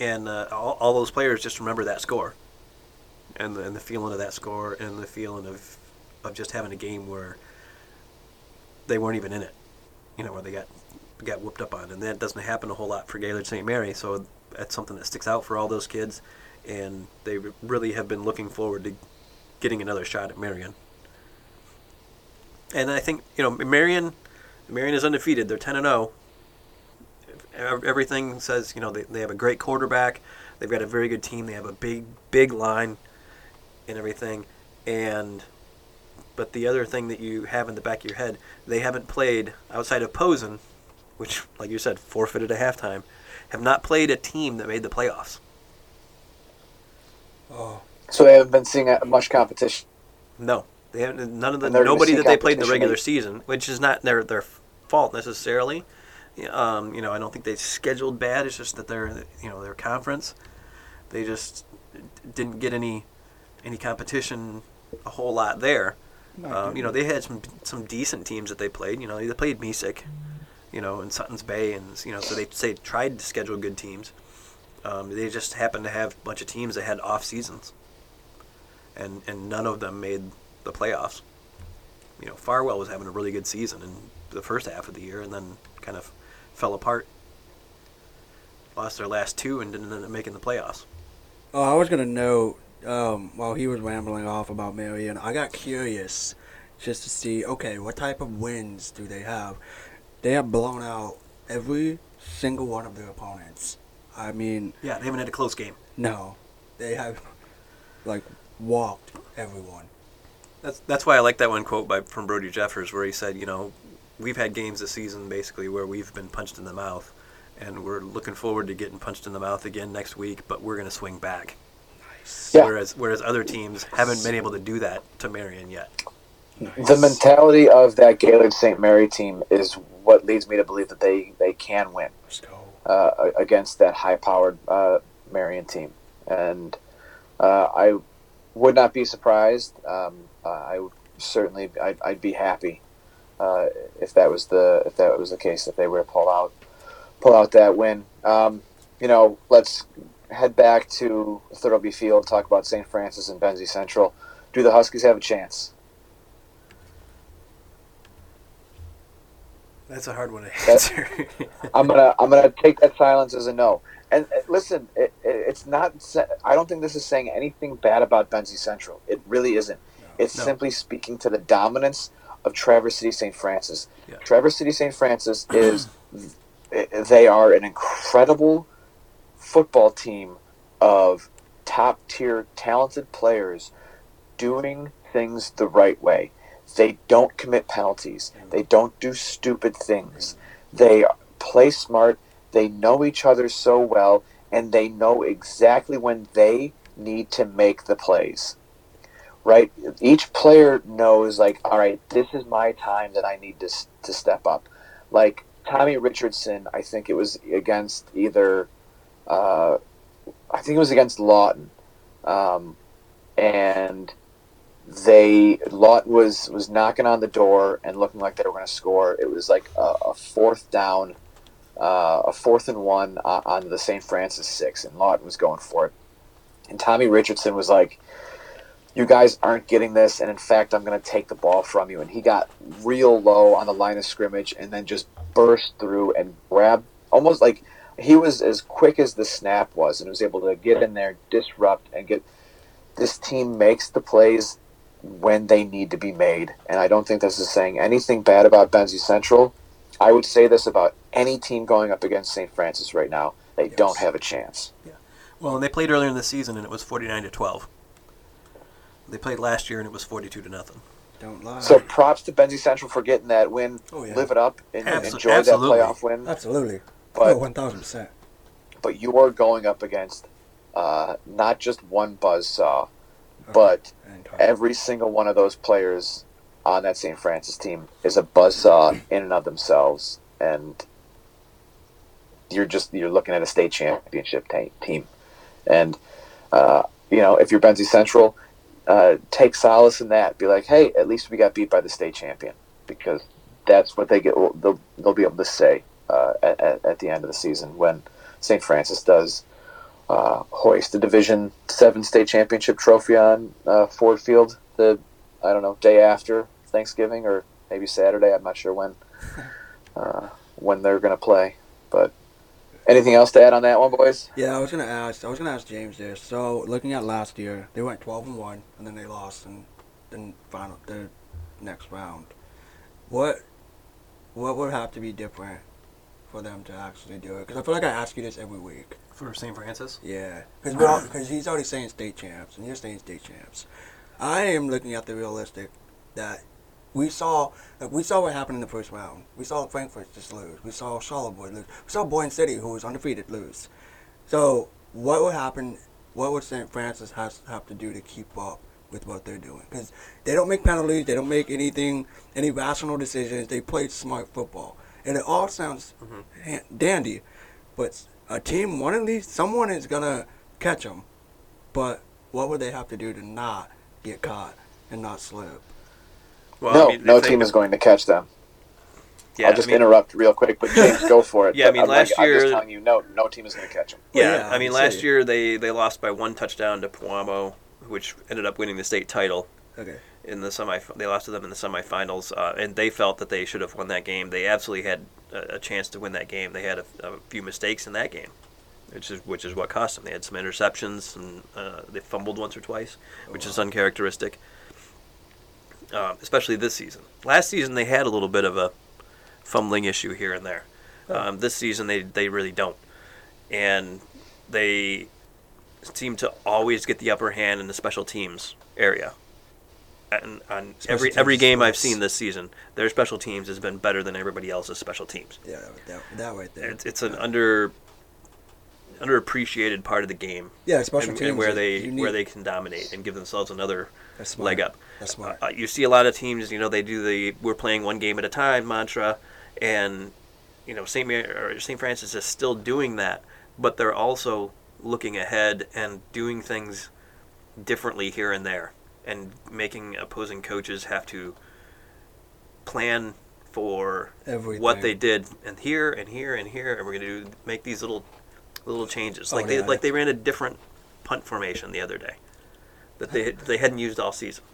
C: and uh, all, all those players just remember that score, and the, and the feeling of that score, and the feeling of of just having a game where they weren't even in it, you know, where they got got whooped up on, and that doesn't happen a whole lot for Gaylord St. Mary. So that's something that sticks out for all those kids, and they really have been looking forward to getting another shot at Marion. And I think you know Marion, Marion is undefeated. They're ten and oh. zero. Everything says you know they, they have a great quarterback. They've got a very good team. They have a big big line, and everything. And but the other thing that you have in the back of your head, they haven't played outside of Posen, which like you said forfeited at halftime, have not played a team that made the playoffs.
B: Oh,
A: So they haven't been seeing much competition.
C: No, they haven't. None of the
A: And they're gonna
C: nobody that they played in the regular season, which is not their their fault necessarily. Um, you know, I don't think they scheduled bad. It's just that they're you know their conference, they just didn't get any any competition a whole lot there. Um, you know, they had some some decent teams that they played. You know, they played Mesick, you know, and Sutton's Bay, and you know, so they say tried to schedule good teams. Um, they just happened to have a bunch of teams that had off seasons, and and none of them made the playoffs. You know, Farwell was having a really good season in the first half of the year, and then kind of fell apart. Lost their last two and didn't end up making the playoffs.
B: Oh, I was gonna know um, while he was rambling off about Marion. I got curious just to see, okay, what type of wins do they have? They have blown out every single one of their opponents. I mean,
C: Yeah, they haven't had a close game.
B: no, they have like walked everyone.
C: That's that's why I like that one quote by from Brody Jeffers where he said, you know, we've had games this season basically where we've been punched in the mouth, and we're looking forward to getting punched in the mouth again next week, but we're going to swing back.
B: Nice.
A: Yeah.
C: Whereas whereas other teams haven't been able to do that to Marion yet.
B: Nice.
A: The mentality of that Gaylord St. Mary team is what leads me to believe that they, they can win
B: Let's go.
A: uh, against that high-powered uh, Marion team, and uh, I would not be surprised. Um, uh, I would certainly I'd, I'd be happy uh, if that was the if that was the case if they were to pull out pull out that win. Um, you know, let's head back to Thurlby Field, talk about St. Francis and Benzie Central. Do the Huskies have a chance?
C: That's a hard one to answer.
A: I'm gonna I'm gonna take that silence as a no. And uh, listen, it, it, it's not. I don't think this is saying anything bad about Benzie Central. It really isn't. It's
C: No.
A: simply speaking to the dominance of Traverse City St. Francis.
C: Yeah.
A: Traverse City St. Francis is they are an incredible football team of top tier talented players doing things the right way. They don't commit penalties. Mm-hmm. They don't do stupid things. They play smart. They know each other so well, and they know exactly when they need to make the plays. Right? Each player knows, like, all right, this is my time that I need to, to step up. Like, Tommy Richardson, I think it was against either, uh, I think it was against Lawton. Um, and they Lawton was was knocking on the door and looking like they were going to score. It was like a, a fourth down, uh, a fourth and one uh, on the St. Francis six, and Lawton was going for it. And Tommy Richardson was like, "You guys aren't getting this, and in fact, I'm going to take the ball from you." And he got real low on the line of scrimmage, and then just burst through and grabbed almost like he was as quick as the snap was, and was able to get in there, disrupt, and get. This team makes the plays when they need to be made. And I don't think this is saying anything bad about Benzie Central. I would say this about any team going up against St. Francis right now. They
B: Yes.
A: don't have a chance. Yeah.
C: well, and they played earlier in the season and it was 49 to 12. They played last year and it was 42 to nothing.
B: Don't lie.
A: So props to Benzie Central for getting that win.
B: oh yeah.
A: Live it up and
C: Abso-
A: enjoy
C: absolutely.
A: that playoff win.
B: Absolutely.
A: But
B: oh, one thousand percent.
A: but you are going up against uh, not just one buzzsaw, but every single one of those players on that St. Francis team is a buzzsaw in and of themselves, and you're just you're looking at a state championship ta- team, and uh, you know if you're Benzie Central, uh, take solace in that. Be like, hey, at least we got beat by the state champion because that's what they get. They'll, they'll be able to say uh, at, at, the end of the season when St. Francis does uh, hoist the Division Seven state championship trophy on uh, Ford Field the I don't know day after Thanksgiving or maybe Saturday. I'm not sure when uh, when they're going to play. But anything else to add on that one, boys?
B: Yeah, I was gonna ask. I was gonna ask James this. So looking at last year, they went twelve and one, and then they lost in the final the next round. What what would have to be different for them to actually do it? Because I feel like I ask you this every week.
C: For St. Francis?
B: Yeah, because because he's already saying state champs, and you're saying state champs. I am looking at the realistic that we saw like, we saw what happened in the first round. We saw Frankfort just lose. We saw Charlottesville lose. We saw Boyne City, who was undefeated, lose. So what would happen? What would St. Francis has have to do to keep up with what they're doing? Because they don't make penalties. They don't make anything any rational decisions. They play smart football, and it all sounds mm-hmm. ha- dandy. But a team, one of these, someone is gonna catch them. But what would they have to do to not get caught and not slip?
C: Well,
A: no,
C: I mean,
A: no team is going to catch them.
C: Yeah,
A: I'll just
C: I mean,
A: interrupt real quick, but James, go for it.
C: Yeah, I mean,
A: I'm,
C: last
A: like, I'm
C: year-
A: just telling you, no, no team is going to catch them.
C: Yeah,
B: yeah,
C: I mean, last
B: saying.
C: year they, they lost by one touchdown to Pewamo, which ended up winning the state title
B: Okay.
C: In the semi. They lost to them in the semifinals, uh, and they felt that they should have won that game. They absolutely had a, a chance to win that game. They had a, a few mistakes in that game, which is which is what cost them. They had some interceptions and uh, they fumbled once or twice, which is uncharacteristic. Uh, especially this season. Last season they had a little bit of a fumbling issue here and there. Um, this season they they really don't, and they seem to always get the upper hand in the special teams area. And on
B: Special
C: every every game I've seen this season, their special teams has been better than everybody else's special teams.
B: Yeah, that, that right there.
C: It's, it's an under underappreciated part of the game,
B: yeah, special
C: and,
B: teams
C: and where they where they can dominate and give themselves another leg up.
B: That's smart.
C: Uh, you see a lot of teams, you know, they do the "we're playing one game at a time" mantra, and you know, St. Mary, or St. Francis is still doing that, but they're also looking ahead and doing things differently here and there, and making opposing coaches have to plan for
B: Everything.
C: what they did and here and here and here, and we're going to do make these little little changes.
B: Oh,
C: Like they like they ran a different punt formation the other day that they they hadn't used all season.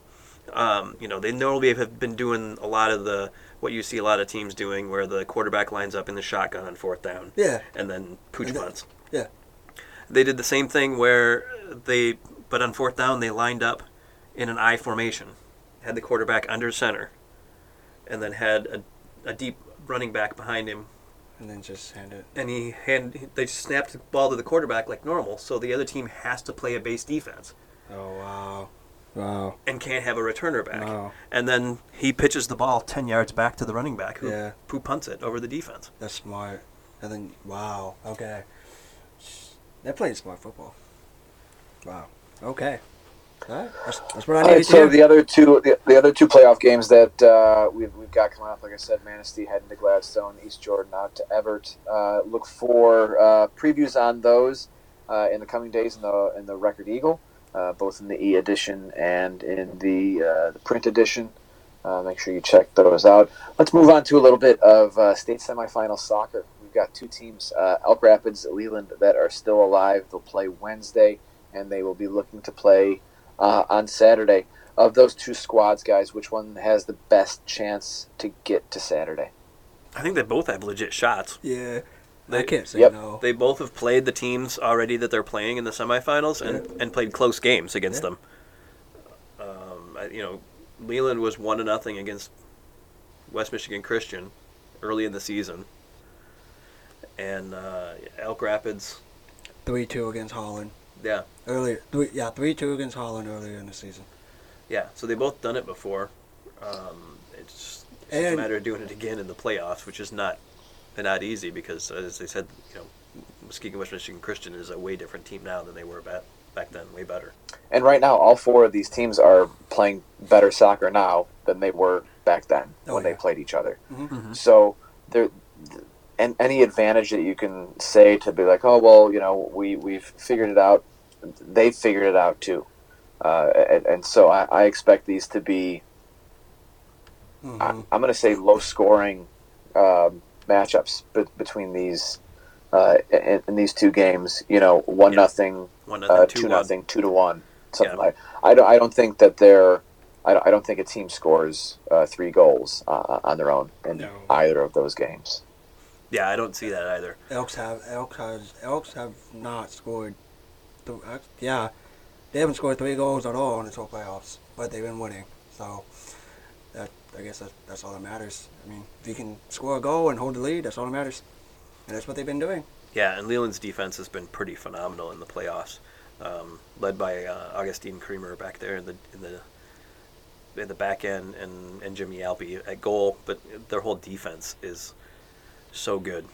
C: Um, you know, they normally have been doing a lot of the what you see a lot of teams doing, where the quarterback lines up in the shotgun on fourth down,
B: Yeah.
C: and then pooch
B: And
C: punts.
B: yeah.
C: They did the same thing where they, but on fourth down they lined up in an I formation, had the quarterback under center, and then had a, a deep running back behind him
B: And then just hand it.
C: and he hand they just snapped the ball to the quarterback like normal. So the other team has to play a base defense
B: Oh wow. Wow.
C: and can't have a returner back.
B: Wow.
C: And then he pitches the ball ten yards back to the running back who
B: Yeah.
C: who punts it over the defense.
B: That's smart. And then wow. Okay. They're playing smart football. Wow. Okay. That's, that's what I
A: right, so
B: to
A: the other two, the, the other two playoff games that uh, we've, we've got coming up, like I said, Manistee heading to Gladstone, East Jordan out to Evart. Uh, look for uh, previews on those uh, in the coming days in the in the Record Eagle, uh, both in the e edition and in the, uh, the print edition. Uh, make sure you check those out. Let's move on to a little bit of uh, state semifinal soccer. We've got two teams, uh, Elk Rapids, Leland, that are still alive. They'll play Wednesday, and they will be looking to play uh, on Saturday. Of those two squads, guys, which one has the best chance to get to Saturday?
C: I think they both have legit shots.
B: yeah. I
C: They-
B: can't say
A: Yep.
B: no.
C: They both have played the teams already that they're playing in the semifinals and, and played close games against
B: Yeah.
C: them. Um, I- you know, Leland was one to nothing against West Michigan Christian early in the season, and uh, Elk Rapids,
B: Three two against Holland.
C: Yeah,
B: Earlier three yeah, three two against Holland earlier in the season.
C: yeah. So they both done it before. Um, it's, it's just a matter of doing it again in the playoffs, which is not and not easy because, as they said, you know, Muskegon West Michigan Christian is a way different team now than they were back back then. Way better.
A: And right now, all four of these teams are playing better soccer now than they were back then
B: Oh,
A: when
B: yeah.
A: they played each other.
B: Mhm.
A: So there, and any advantage that you can say to be like, oh well, you know, we we've figured it out. They figured it out too, uh, and, and so I, I expect these to be.
B: Mhm.
A: I, I'm going to say low scoring um, matchups be, between these. Uh, in, in these two games, you know, one
C: Yeah.
A: nothing,
C: One nothing,
A: uh,
C: two,
A: two
C: one.
A: nothing, two to one, something
C: Yeah.
A: like. I don't. I don't think that they're. I don't, I don't think a team scores uh, three goals uh, on their own in
B: No.
A: either of those games.
C: Yeah, I don't see that either.
B: Elks have Elks has Elks have not scored. Th- uh, yeah, they haven't scored three goals at all in the whole playoffs, but they've been winning. So that I guess that, that's all that matters. I mean, if you can score a goal and hold the lead, that's all that matters, and that's what they've been doing.
C: Yeah, and Leland's defense has been pretty phenomenal in the playoffs, um, led by uh, Augustine Creamer back there in the in the in the back end and, and Jimmy Alpe at goal. But their whole defense is so good.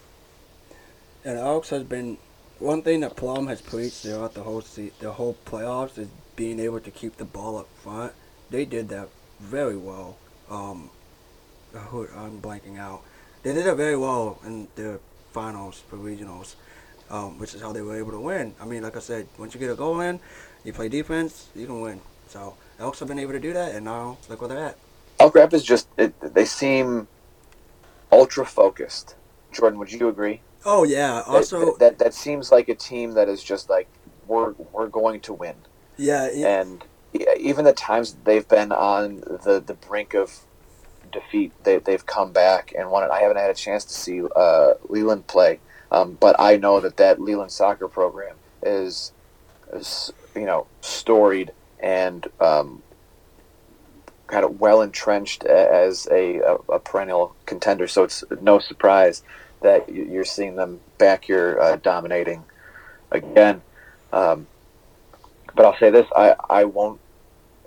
B: And Elks has been one thing that Plum has preached throughout the whole se- the whole playoffs is being able to keep the ball up front. They did that very well. Um, I'm blanking out. They did it very well in the finals for regionals, um, which is how they were able to win. I mean, like I said, once you get a goal in, you play defense, you can win. So Elks have been able to do that, and now look where they're at.
A: Elk Rapids just it, they seem ultra focused. Jordan, would you agree?
B: Oh yeah.
A: That-
B: Also,
A: that, that seems like a team that is just like we're we're going to win,
B: yeah. yeah.
A: and even the times they've been on the, the brink of defeat, they they've come back and won it. I haven't had a chance to see uh, Leland play, um, but I know that that Leland soccer program is, is you know storied and um, kind of well entrenched as a, a, a perennial contender. So it's no surprise that you- you're seeing them back here uh, dominating again. Um, but I'll say this: I, I won't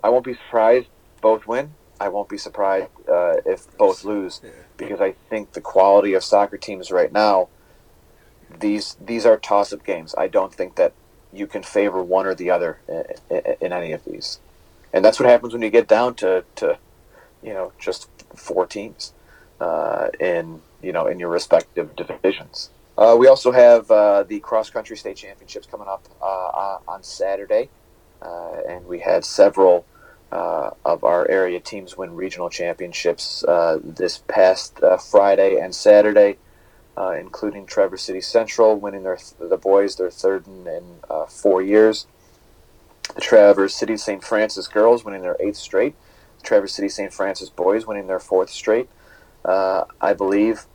A: I won't be surprised both win. I won't be surprised uh, if both lose because I think the quality of soccer teams right now these these are toss up games. I don't think that you can favor one or the other in, in, in any of these, and that's what happens when you get down to, to you know just four teams uh, in you know in your respective divisions. Uh, we also have uh, the cross country state championships coming up uh, uh, on Saturday, uh, and we had several uh, of our area teams win regional championships this past Friday and Saturday, including Traverse City Central winning their the boys their third in, in four years. The Traverse City St. Francis girls winning their eighth straight. The Traverse City St. Francis boys winning their fourth straight. I believe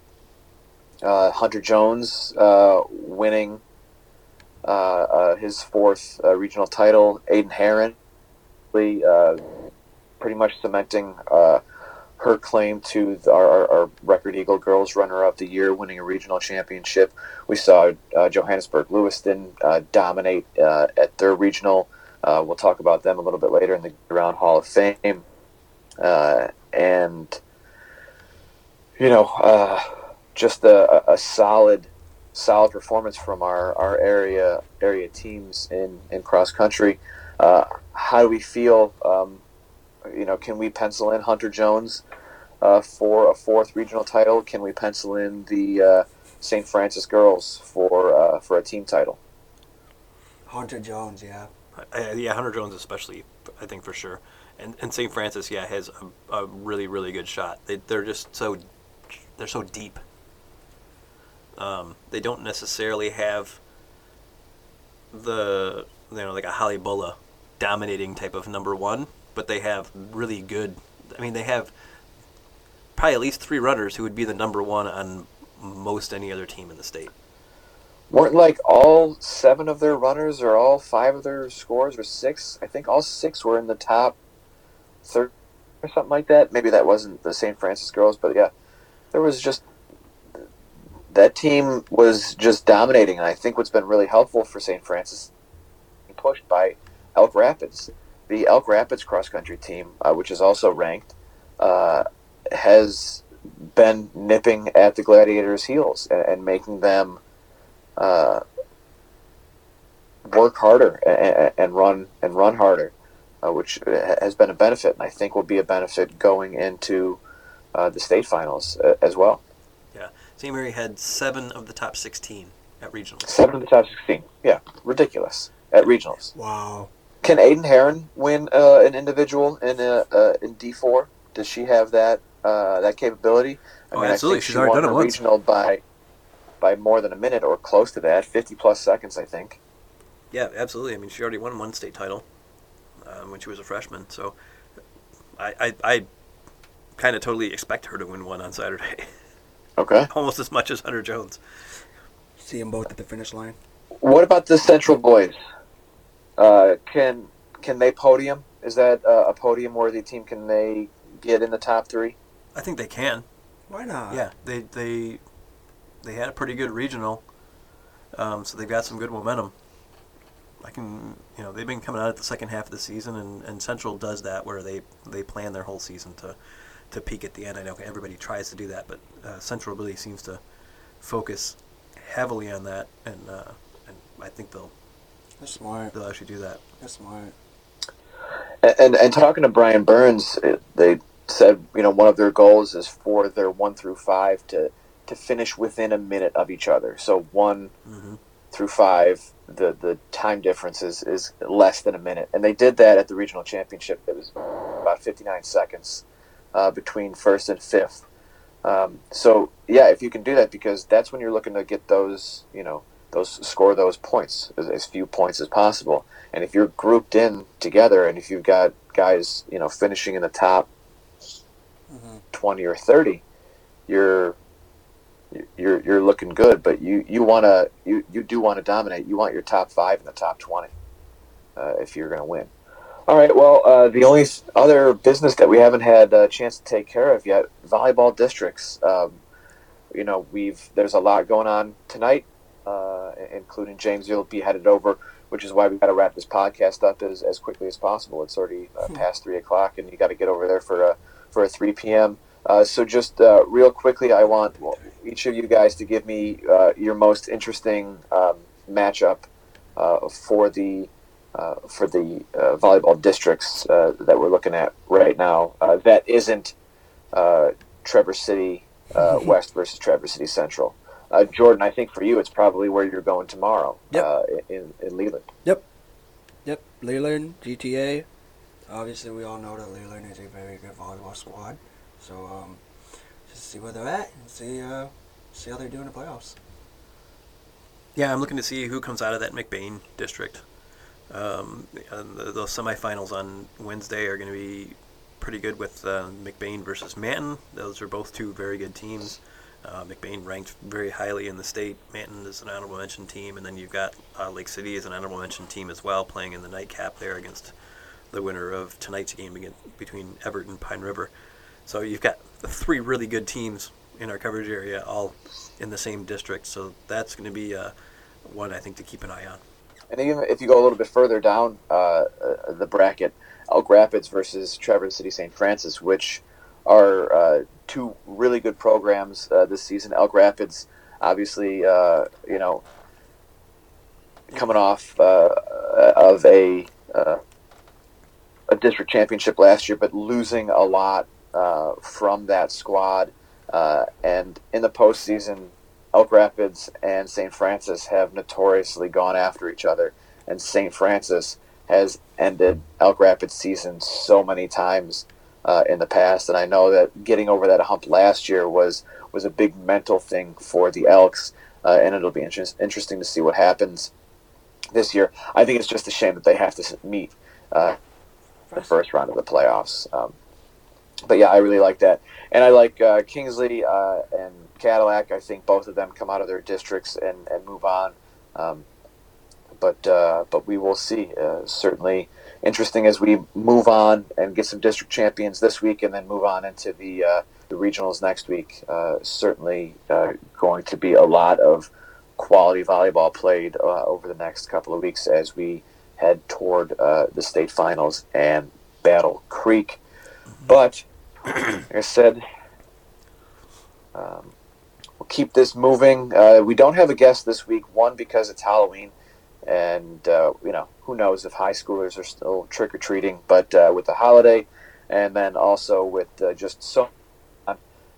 A: Hunter Jones uh, winning uh, uh, his fourth uh, regional title. Aiden Heron uh, pretty much cementing uh, her claim to the, our, our, Record Eagle Girls Runner of the Year, winning a regional championship. We saw uh, Johannesburg Lewiston uh, dominate uh, at their regional. Uh, we'll talk about them a little bit later in the Round Hall of Fame. Uh, and, you know, uh, just a, a solid solid performance from our, our area area teams in, in cross country. Uh, how do we feel? Um, you know, can we pencil in Hunter Jones uh, for a fourth regional title? Can we pencil in the uh, St. Francis girls for uh, for a team title?
B: Hunter Jones, yeah.
C: Uh, yeah, Hunter Jones especially, I think for sure, and and St. Francis, yeah, has a, a really really good shot. They they're just so they're so deep. Um, they don't necessarily have the you know like a Holly Bullough dominating type of number one, but they have really good. I mean, they have probably at least three runners who would be the number one on most any other team in the state.
A: Weren't like all seven of their runners or all five of their scores or six? I think all six were in the top third or something like that. Maybe that wasn't the St. Francis girls, but yeah, there was just that team was just dominating. And I think what's been really helpful for St. Francis pushed by Elk Rapids. The Elk Rapids cross country team, uh, which is also ranked, uh, has been nipping at the Gladiators' heels and, and making them uh, work harder and, and, run and run harder, uh, which has been a benefit, and I think will be a benefit going into uh, the state finals uh, as well.
C: St. Mary had seven of the top sixteen at regionals.
A: Seven of the top sixteen. Yeah, ridiculous at regionals.
B: Wow.
A: Can Aiden Heron win uh, an individual in a, uh, in D four? Does she have that uh, that capability?
C: I oh, mean, absolutely. I think She's she already won done it once.
A: Regional by by more than a minute or close to that, fifty plus seconds, I think.
C: Yeah, absolutely. I mean, she already won one state title um, when she was a freshman, so I I, I kind of totally expect her to win one on Saturday.
A: Okay.
C: Almost as much as Hunter Jones.
B: See them both at the finish line.
A: What about the Central boys? Uh, can can they podium? Is that uh, a podium worthy team? Can they get in the top three?
C: I think they can.
B: Why not?
C: Yeah, they they they had a pretty good regional, um, so they've got some good momentum. I can, you know, they've been coming out at the second half of the season, and, and Central does that where they they plan their whole season to to peak at the end. I know everybody tries to do that, but uh, Central really seems to focus heavily on that, and uh, and I think they'll
B: that's smart.
C: They'll actually do that.
B: That's smart.
A: And, and, and talking to Brian Burns, they said you know one of their goals is for their one through five to to finish within a minute of each other. So one mm-hmm. through five, the the time difference is, is less than a minute, and they did that at the regional championship. It was about fifty nine seconds uh, between first and fifth. Um, so yeah, if you can do that, because that's when you're looking to get those you know those score those points as, as, few points as possible. And if you're grouped in together, and if you've got guys, you know, finishing in the top mm-hmm. twenty or thirty, you're you're you're looking good. But you you want to you you do want to dominate. You want your top five in the top twenty uh, if you're going to win. All right. Well, uh, the only other business that we haven't had a chance to take care of yet, volleyball districts. Um, you know, we've there's a lot going on tonight uh, including James. You'll be headed over, which is why we've got to wrap this podcast up as, as quickly as possible. It's already uh, hmm. past three o'clock, and you got to get over there for a for a three p.m. Uh, so just uh, real quickly, I want each of you guys to give me uh, your most interesting um, matchup uh, for the for the volleyball districts that we're looking at right now. that isn't Traverse City West versus Traverse City Central. Uh, Jordan, I think for you, it's probably where you're going tomorrow. Yep. Uh, in in Leland.
B: Yep. Yep. Leland GTA. Obviously, we all know that Leland is a very good volleyball squad. So um, just see where they're at and see uh, see how they're doing in the playoffs.
C: Yeah, I'm looking to see who comes out of that McBain district. Um, the, those semifinals on Wednesday are going to be pretty good with uh, McBain versus Manton. Those are both two very good teams. Uh, McBain ranked very highly in the state. Manton is an honorable mention team, and then you've got uh, Lake City as an honorable mention team as well, playing in the nightcap there against the winner of tonight's game between Evart and Pine River. So you've got three really good teams in our coverage area, all in the same district. So that's going to be uh, one I think to keep an eye on.
A: And even if you go a little bit further down uh, uh, the bracket, Elk Rapids versus Traverse City St. Francis, which are uh, two really good programs uh, this season. Elk Rapids, obviously, uh, you know, coming off uh, of a uh, a district championship last year, but losing a lot uh, from that squad. Uh, and in the postseason, Elk Rapids and St. Francis have notoriously gone after each other, and St. Francis has ended Elk Rapids' season so many times uh, in the past, and I know that getting over that hump last year was was a big mental thing for the Elks, uh, and it'll be inter- interesting to see what happens this year. I think it's just a shame that they have to meet uh, the first round of the playoffs. Um, but yeah, I really like that, and I like uh, Kingsley uh, and Cadillac. I think both of them come out of their districts and, and move on. Um, but uh, but we will see. certainly interesting as we move on and get some district champions this week, and then move on into the uh, the regionals next week. Uh, certainly, uh, going to be a lot of quality volleyball played uh, over the next couple of weeks as we head toward uh, the state finals and Battle Creek. But like I said, um, we'll keep this moving. Uh, we don't have a guest this week. One because it's Halloween, and uh, you know who knows if high schoolers are still trick or treating. But uh, with the holiday, and then also with uh, just so,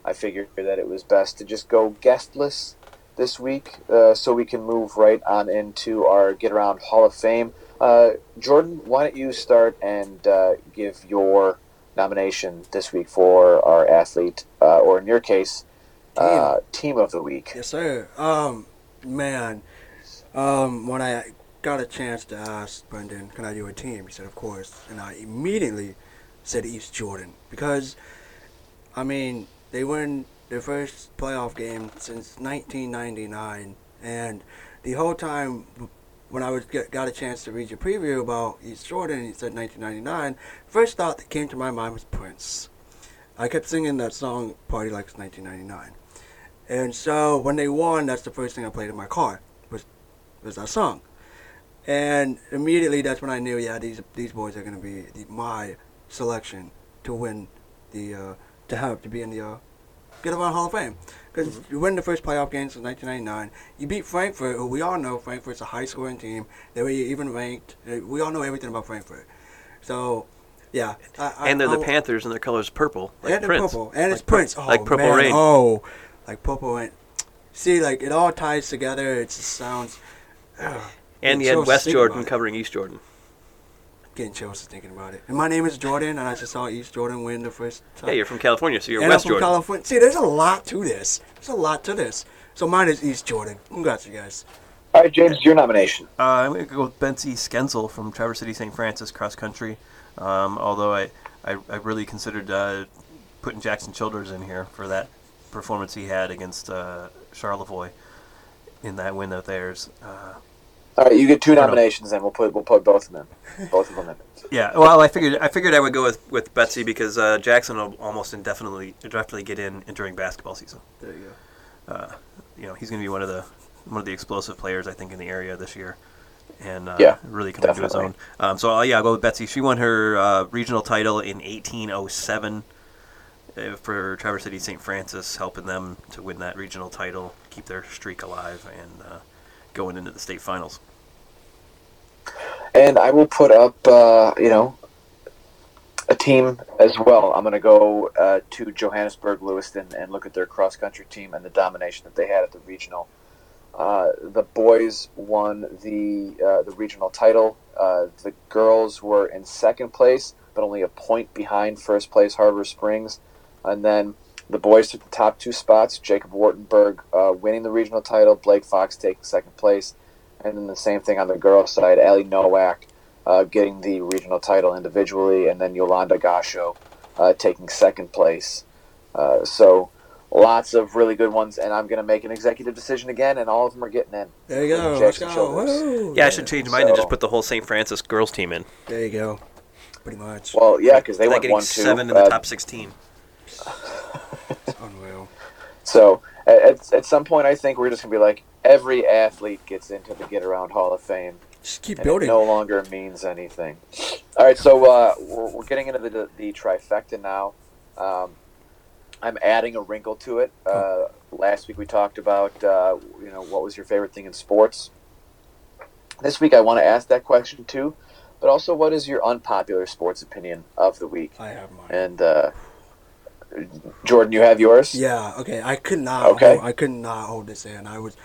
A: I figured that it was best to just go guestless this week, uh, so we can move right on into our Get Around Hall of Fame. Uh, Jordan, why don't you start and give your nomination this week for our athlete, or in your case, uh, team of the week?
B: Yes, sir. Um, man, um, when I got a chance to ask Brendan, can I do a team? He said, of course. And I immediately said East Jordan because, I mean, they win their first playoff game since 1999, and the whole time when I was get, got a chance to read your preview about East Jordan, he said 1999. First thought that came to my mind was Prince. I kept singing that song "Party Like It's 1999," and so when they won, that's the first thing I played in my car was was that song, and immediately that's when I knew, yeah, these these boys are gonna be the, my selection to win the uh, to have to be in the uh, get around Hall of Fame. Because mm-hmm. you win the first playoff game since 1999. You beat Frankfort, who we all know Frankfort's a high scoring team. They were even ranked. We all know everything about Frankfurt. So, yeah.
C: I, and they're I, the Panthers, and their color is purple. Like
B: and
C: Prince.
B: purple. And
C: like
B: it's Prince. Oh,
C: like Purple
B: man.
C: Rain.
B: Oh, like Popo Rain. See, like, it all ties together. It just sounds.
C: Uh, and you had West Jordan covering East Jordan
B: getting chills just thinking about it. And my name is Jordan, and I just saw East Jordan win the first time.
C: Yeah, you're from California, so you're
B: and
C: West
B: I'm from
C: Jordan.
B: California. See, there's a lot to this. There's a lot to this. So mine is East Jordan. Congrats, you guys.
A: All right, James, your nomination.
C: Uh, I'm going to go with Betsy Skenzel from Traverse City St. Francis cross country. Um, although I, I, I, really considered uh, putting Jackson Childers in here for that performance he had against uh, Charlevoix in that win of theirs. Uh,
A: all right, you get two nominations, and we'll put we'll put both of them, both of them in.
C: Yeah, well, I figured I figured I would go with, with Betsy because uh, Jackson will almost indefinitely definitely get in, in during basketball season.
B: There you
C: go. Uh, you know, he's going to be one of the one of the explosive players I think in the area this year, and uh,
A: yeah,
C: really coming to his own. Um, so uh, yeah, I'll go with Betsy. She won her uh, regional title in 1807 uh, for Traverse City St. Francis, helping them to win that regional title, keep their streak alive, and uh, going into the state finals.
A: And I will put up, uh, you know, a team as well. I'm going to go uh, to Johannesburg Lewiston and look at their cross country team and the domination that they had at the regional. Uh, the boys won the uh, the regional title. Uh, the girls were in second place, but only a point behind first place Harbor Springs. And then the boys took the top two spots. Jacob Wartenberg uh, winning the regional title, Blake Fox taking second place, and then the same thing on the girls' side. Ali Nowak uh, getting the regional title individually, and then Yolanda Gasho uh, taking second place. Uh, so lots of really good ones, and I'm going to make an executive decision again, and all of them are getting in.
B: There you go. Let's go.
C: Yeah, I should change mine so, and just put the whole St. Francis girls team in.
B: There you go. Pretty much.
A: Well, yeah, because they went one, two,
C: seven in the uh, top sixteen.
B: unreal.
A: So at, at some point, I think we're just gonna be like every athlete gets into the Get Around Hall of Fame.
B: Just keep building.
A: no longer means anything. All right, so uh, we're, we're, getting into the, the, the trifecta now. Um, I'm adding a wrinkle to it. Uh, oh. Last week we talked about uh, you know what was your favorite thing in sports. This week I want to ask that question too, but also what is your unpopular sports opinion of the week?
B: I have mine.
A: And uh, Jordan, you have yours.
B: Yeah. Okay. I could not. Okay. Hold, I could not hold this in. I was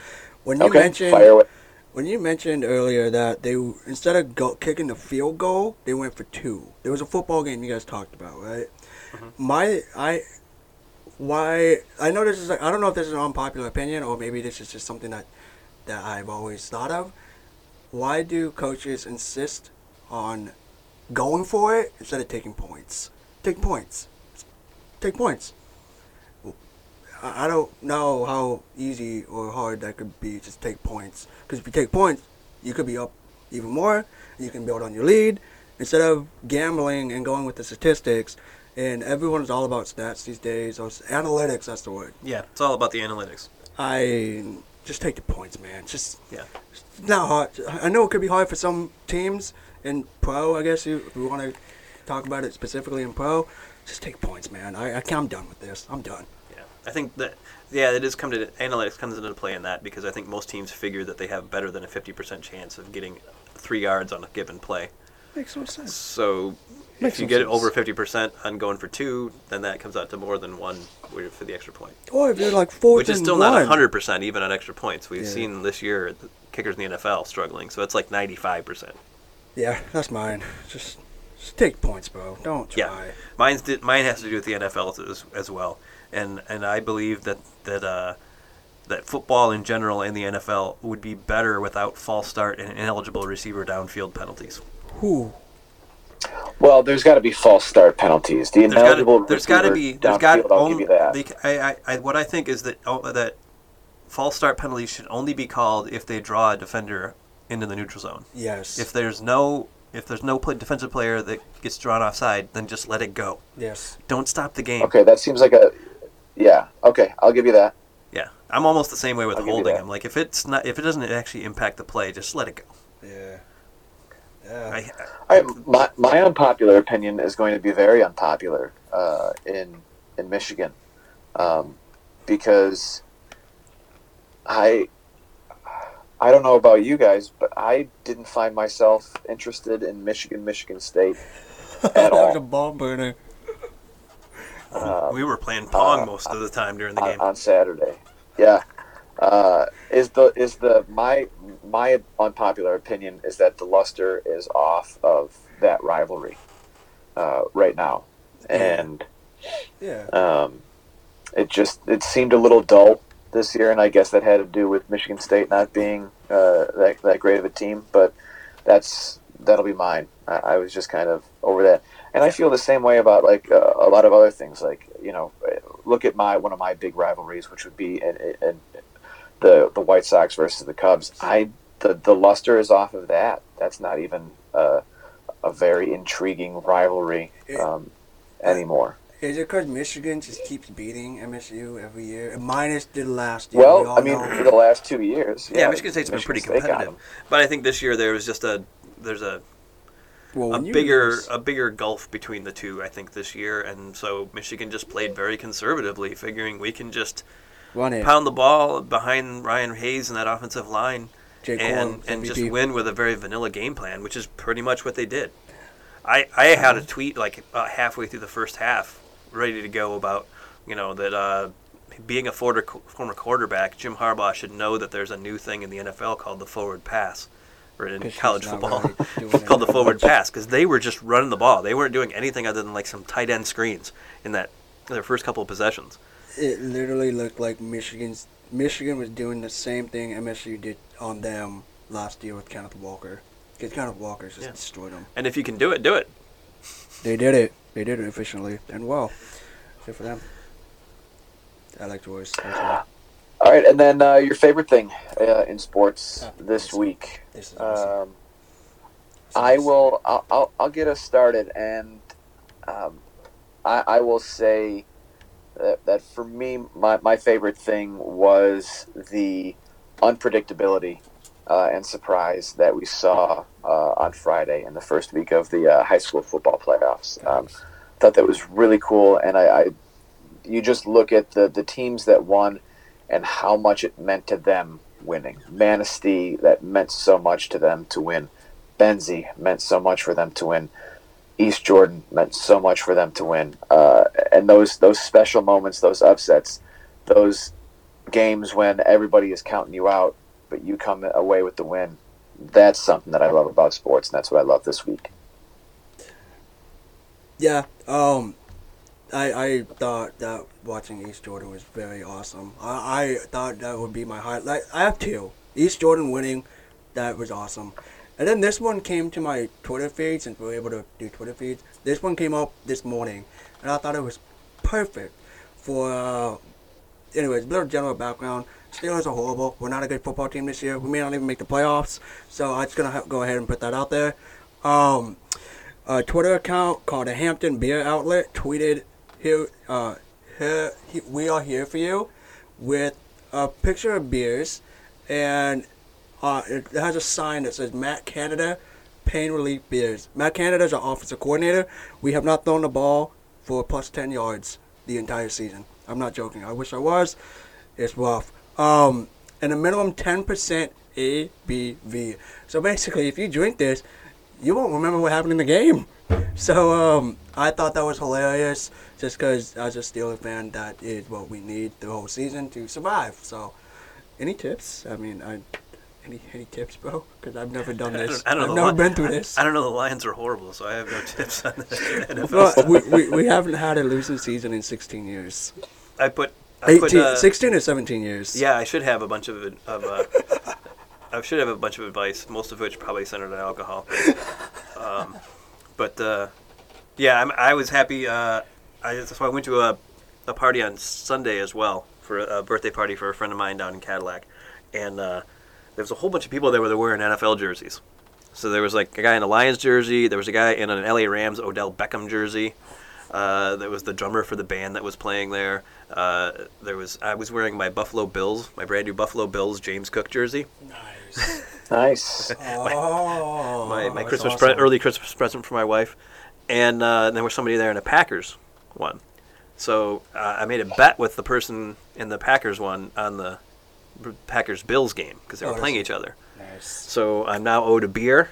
B: when you
A: okay,
B: mentioned when you mentioned earlier that they instead of go, kicking the field goal, they went for two. There was a football game you guys talked about, right? Mm-hmm. My I why I know this is like, I don't know if this is an unpopular opinion or maybe this is just something that that I've always thought of. Why do coaches insist on going for it instead of taking points? Take points take points. I don't know how easy or hard that could be. Just take points. Because if you take points, you could be up even more. You can build on your lead instead of gambling and going with the statistics. And everyone's all about stats these days. Or analytics, that's the word.
C: Yeah, it's all about the analytics.
B: I just take the points, man. Just yeah, it's not hard. I know it could be hard for some teams in pro. I guess if we want to talk about it specifically in pro just take points, man. I, I I'm done with this. I'm done.
C: Yeah, I think that yeah, it is come to analytics comes into play in that because I think most teams figure that they have better than a fifty percent chance of getting three yards on a given play.
B: Makes no sense.
C: So
B: Makes
C: if you get it
B: sense.
C: over fifty percent on going for two, then that comes out to more than one for the extra point,
B: Or if you're like four,
C: which is still
B: one.
C: not hundred percent even on extra points. We've
B: Yeah.
C: seen this year the kickers in the NFL struggling, so it's like ninety five percent.
B: Yeah, that's mine. Just, just take points, bro. Don't try.
C: Yeah, mine's did, mine has to do with the NFL as, as well, and and I believe that that uh, that football in general and the NFL would be better without false start and ineligible receiver downfield penalties.
B: Who?
A: Well, there's got to be false start penalties. The
C: There's got
A: ineligible
C: to there's got to be there's got
A: downfield, I'll give you that.
C: They, I, I, I, what I think is that oh, that false start penalties should only be called if they draw a defender into the neutral zone.
B: Yes.
C: If there's no if there's no play, defensive player that gets drawn offside, then just let it go.
B: yes.
C: Don't stop the game.
A: Okay, that seems like a. Yeah. Okay, I'll give you that.
C: Yeah, I'm almost the same way with
A: I'll
C: holding.
A: that.
C: I'm like, if it's not, if it doesn't actually impact the play, just let it go.
B: Yeah. Yeah.
C: I,
A: All right, my, my unpopular opinion is going to be very unpopular uh, in in Michigan um, because I I don't know about you guys, but I didn't find myself interested in Michigan Michigan State at
B: that was a
A: all
B: bomb burner.
A: uh,
C: we were playing pong
A: uh,
C: most of the time during the
A: on,
C: game.
A: on Saturday. Yeah, uh, is the is the my my unpopular opinion is that the luster is off of that rivalry uh, right now, and.
B: Yeah.
A: Um, it just it seemed a little dull this year, and I guess that had to do with Michigan State not being uh, that that great of a team. But that's that'll be mine. I, I was just kind of over that, and I feel the same way about like uh, a lot of other things. Like you know, look at my one of my big rivalries, which would be in, in the the White Sox versus the Cubs. I the the luster is off of that. That's not even uh, a very intriguing rivalry um, anymore.
B: Is it because Michigan just keeps beating MSU every year, minus the last year?
A: Well,
B: all
A: I mean,
B: know.
A: for the last two years,
C: yeah, Michigan State's been pretty
A: State
C: competitive, but I think this year there was just a there's a
B: well,
C: a bigger
B: lose-
C: a bigger gulf between the two. I think this year, and so Michigan just played very conservatively, figuring we can just
B: run it.
C: pound the ball behind Ryan Hayes and that offensive line.
B: Jake
C: and
B: Corum,
C: and just win with a very vanilla game plan, which is pretty much what they did. I I had a uh-huh. tweet like about halfway through the first half, ready to go about you know that uh, being a former former quarterback, Jim Harbaugh should know that there's a new thing in the NFL called the forward pass, or in college football
B: really
C: called the forward pass because they were just running the ball. They weren't doing anything other than like some tight end screens in that their first couple of possessions.
B: It literally looked like Michigan's Michigan was doing the same thing MSU did on them last year with Kenneth Walker. Because Kenneth Walker just
C: Yeah.
B: destroyed them.
C: And if you can do it, do it.
B: They did it. They did it efficiently and well. Good for them. I like yours. personally.
A: All right, and then uh, your favorite thing uh, in sports
B: Ah,
A: this week.
B: This awesome.
A: Um, I will. I'll, I'll, I'll get us started, and um, I, I will say that, that for me, my, my favorite thing was the unpredictability uh, and surprise that we saw uh, on Friday in the first week of the uh, high school football playoffs. Um, thought that was really cool, and I, I you just look at the the teams that won and how much it meant to them winning. Manistee that meant so much to them to win. Benzie meant so much for them to win. East Jordan meant so much for them to win. Uh, and those those special moments, those upsets, those games when everybody is counting you out, but you come away with the win. That's something that I love about sports, and that's what I love this week.
B: Yeah. Um, I I thought that watching East Jordan was very awesome. I, I thought that would be my highlight. I have two. East Jordan winning, that was awesome. And then this one came to my Twitter feed since we were able to do Twitter feeds. This one came up this morning, and I thought it was perfect for. Uh, anyways, a little general background. Steelers are horrible. We're not a good football team this year. We may not even make the playoffs. So I'm just gonna ha- go ahead and put that out there. Um, a Twitter account called the Hampton Beer Outlet tweeted here, uh, here, he, we are here for you with a picture of beers and uh, it has a sign that says Matt Canada Pain Relief Beers. Matt Canada is our offensive coordinator. We have not thrown the ball for plus 10 yards the entire season. I'm not joking. I wish I was. It's rough. Um, and a minimum 10% ABV. So basically, if you drink this, you won't remember what happened in the game. So um, I thought that was hilarious, just because as a Steelers fan, that is what we need the whole season to survive. So, any tips? I mean, I any any tips, bro? Because I've never done this.
C: I don't, I don't
B: I've
C: know.
B: never
C: Li-
B: been through this.
C: I don't know. The Lions are horrible, so I have no tips on the NFL.
B: Well, we, we, we haven't had a losing season in 16 years.
C: I put. I
B: 18,
C: put, uh,
B: 16 or 17 years.
C: Yeah, I should have a bunch of of. Uh, I should have a bunch of advice, most of which probably centered on alcohol. Um, but uh, yeah, I'm, I was happy. Uh, I so I went to a, a party on Sunday as well for a, a birthday party for a friend of mine down in Cadillac, and uh, there was a whole bunch of people there that were wearing NFL jerseys. So there was like a guy in a Lions jersey. There was a guy in an LA Rams Odell Beckham jersey. Uh, there was the drummer for the band that was playing there. Uh, there was I was wearing my Buffalo Bills, my brand new Buffalo Bills James Cook jersey.
B: Nice.
A: Nice.
B: Oh,
C: my, my Christmas
B: awesome.
C: pre- early Christmas present for my wife, and uh, there was somebody there in a Packers one. So uh, I made a bet with the person in the Packers one on the Packers Bills game because they
B: Oh,
C: were
B: I
C: playing each other.
B: Nice.
C: So I'm now owed a beer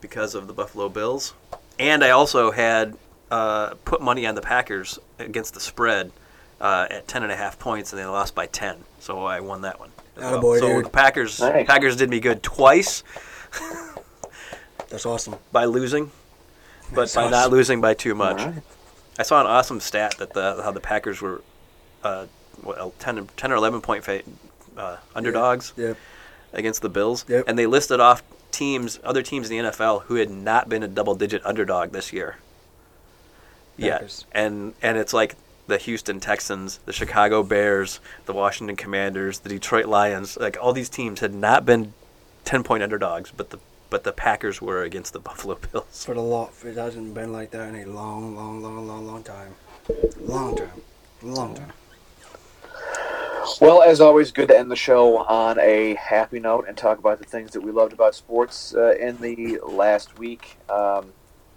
C: because of the Buffalo Bills, and I also had uh, put money on the Packers against the spread uh, at ten and a half points, and they lost by ten. So I won that one. well.
B: Attaboy,
C: so
B: dude.
C: the Packers
A: Nice.
C: Packers did me good twice
B: That's awesome.
C: by losing, but
B: That's
C: by not losing by too much.
A: Alright.
C: I saw an awesome stat that the how the Packers were uh, well, 10, 10 or eleven point fa- uh, underdogs
B: Yep.
C: against the Bills,
B: Yep.
C: and they listed off teams, other teams in the NFL who had not been a double digit underdog this year. Yeah, and and it's like the Houston Texans, the Chicago Bears, the Washington Commanders, the Detroit Lions, like all these teams had not been ten point underdogs, but the but the Packers were against the Buffalo Bills.
B: For the law, it hasn't been like that in a long, long, long, long, long time. Long time. Long time.
A: Well, as always, good to end the show on a happy note and talk about the things that we loved about sports uh, in the last week. Um,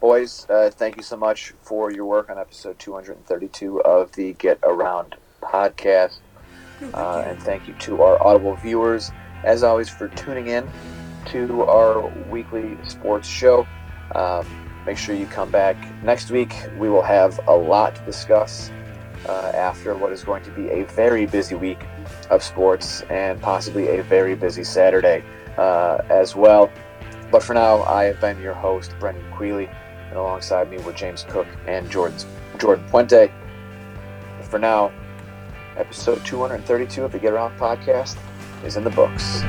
A: boys, uh, thank you so much for your work on episode 232 of the Get Around podcast. Uh, and thank you to our Audible viewers, as always, for tuning in to our weekly sports show. Um, make sure you come back next week. We will have a lot to discuss uh, after what is going to be a very busy week of sports and possibly a very busy Saturday uh, as well. But for now, I have been your host, Brendan Queely, and alongside me were James Cook and Jordan, Jordan Puente. But for now, episode 232 of the Get Around podcast is in the books.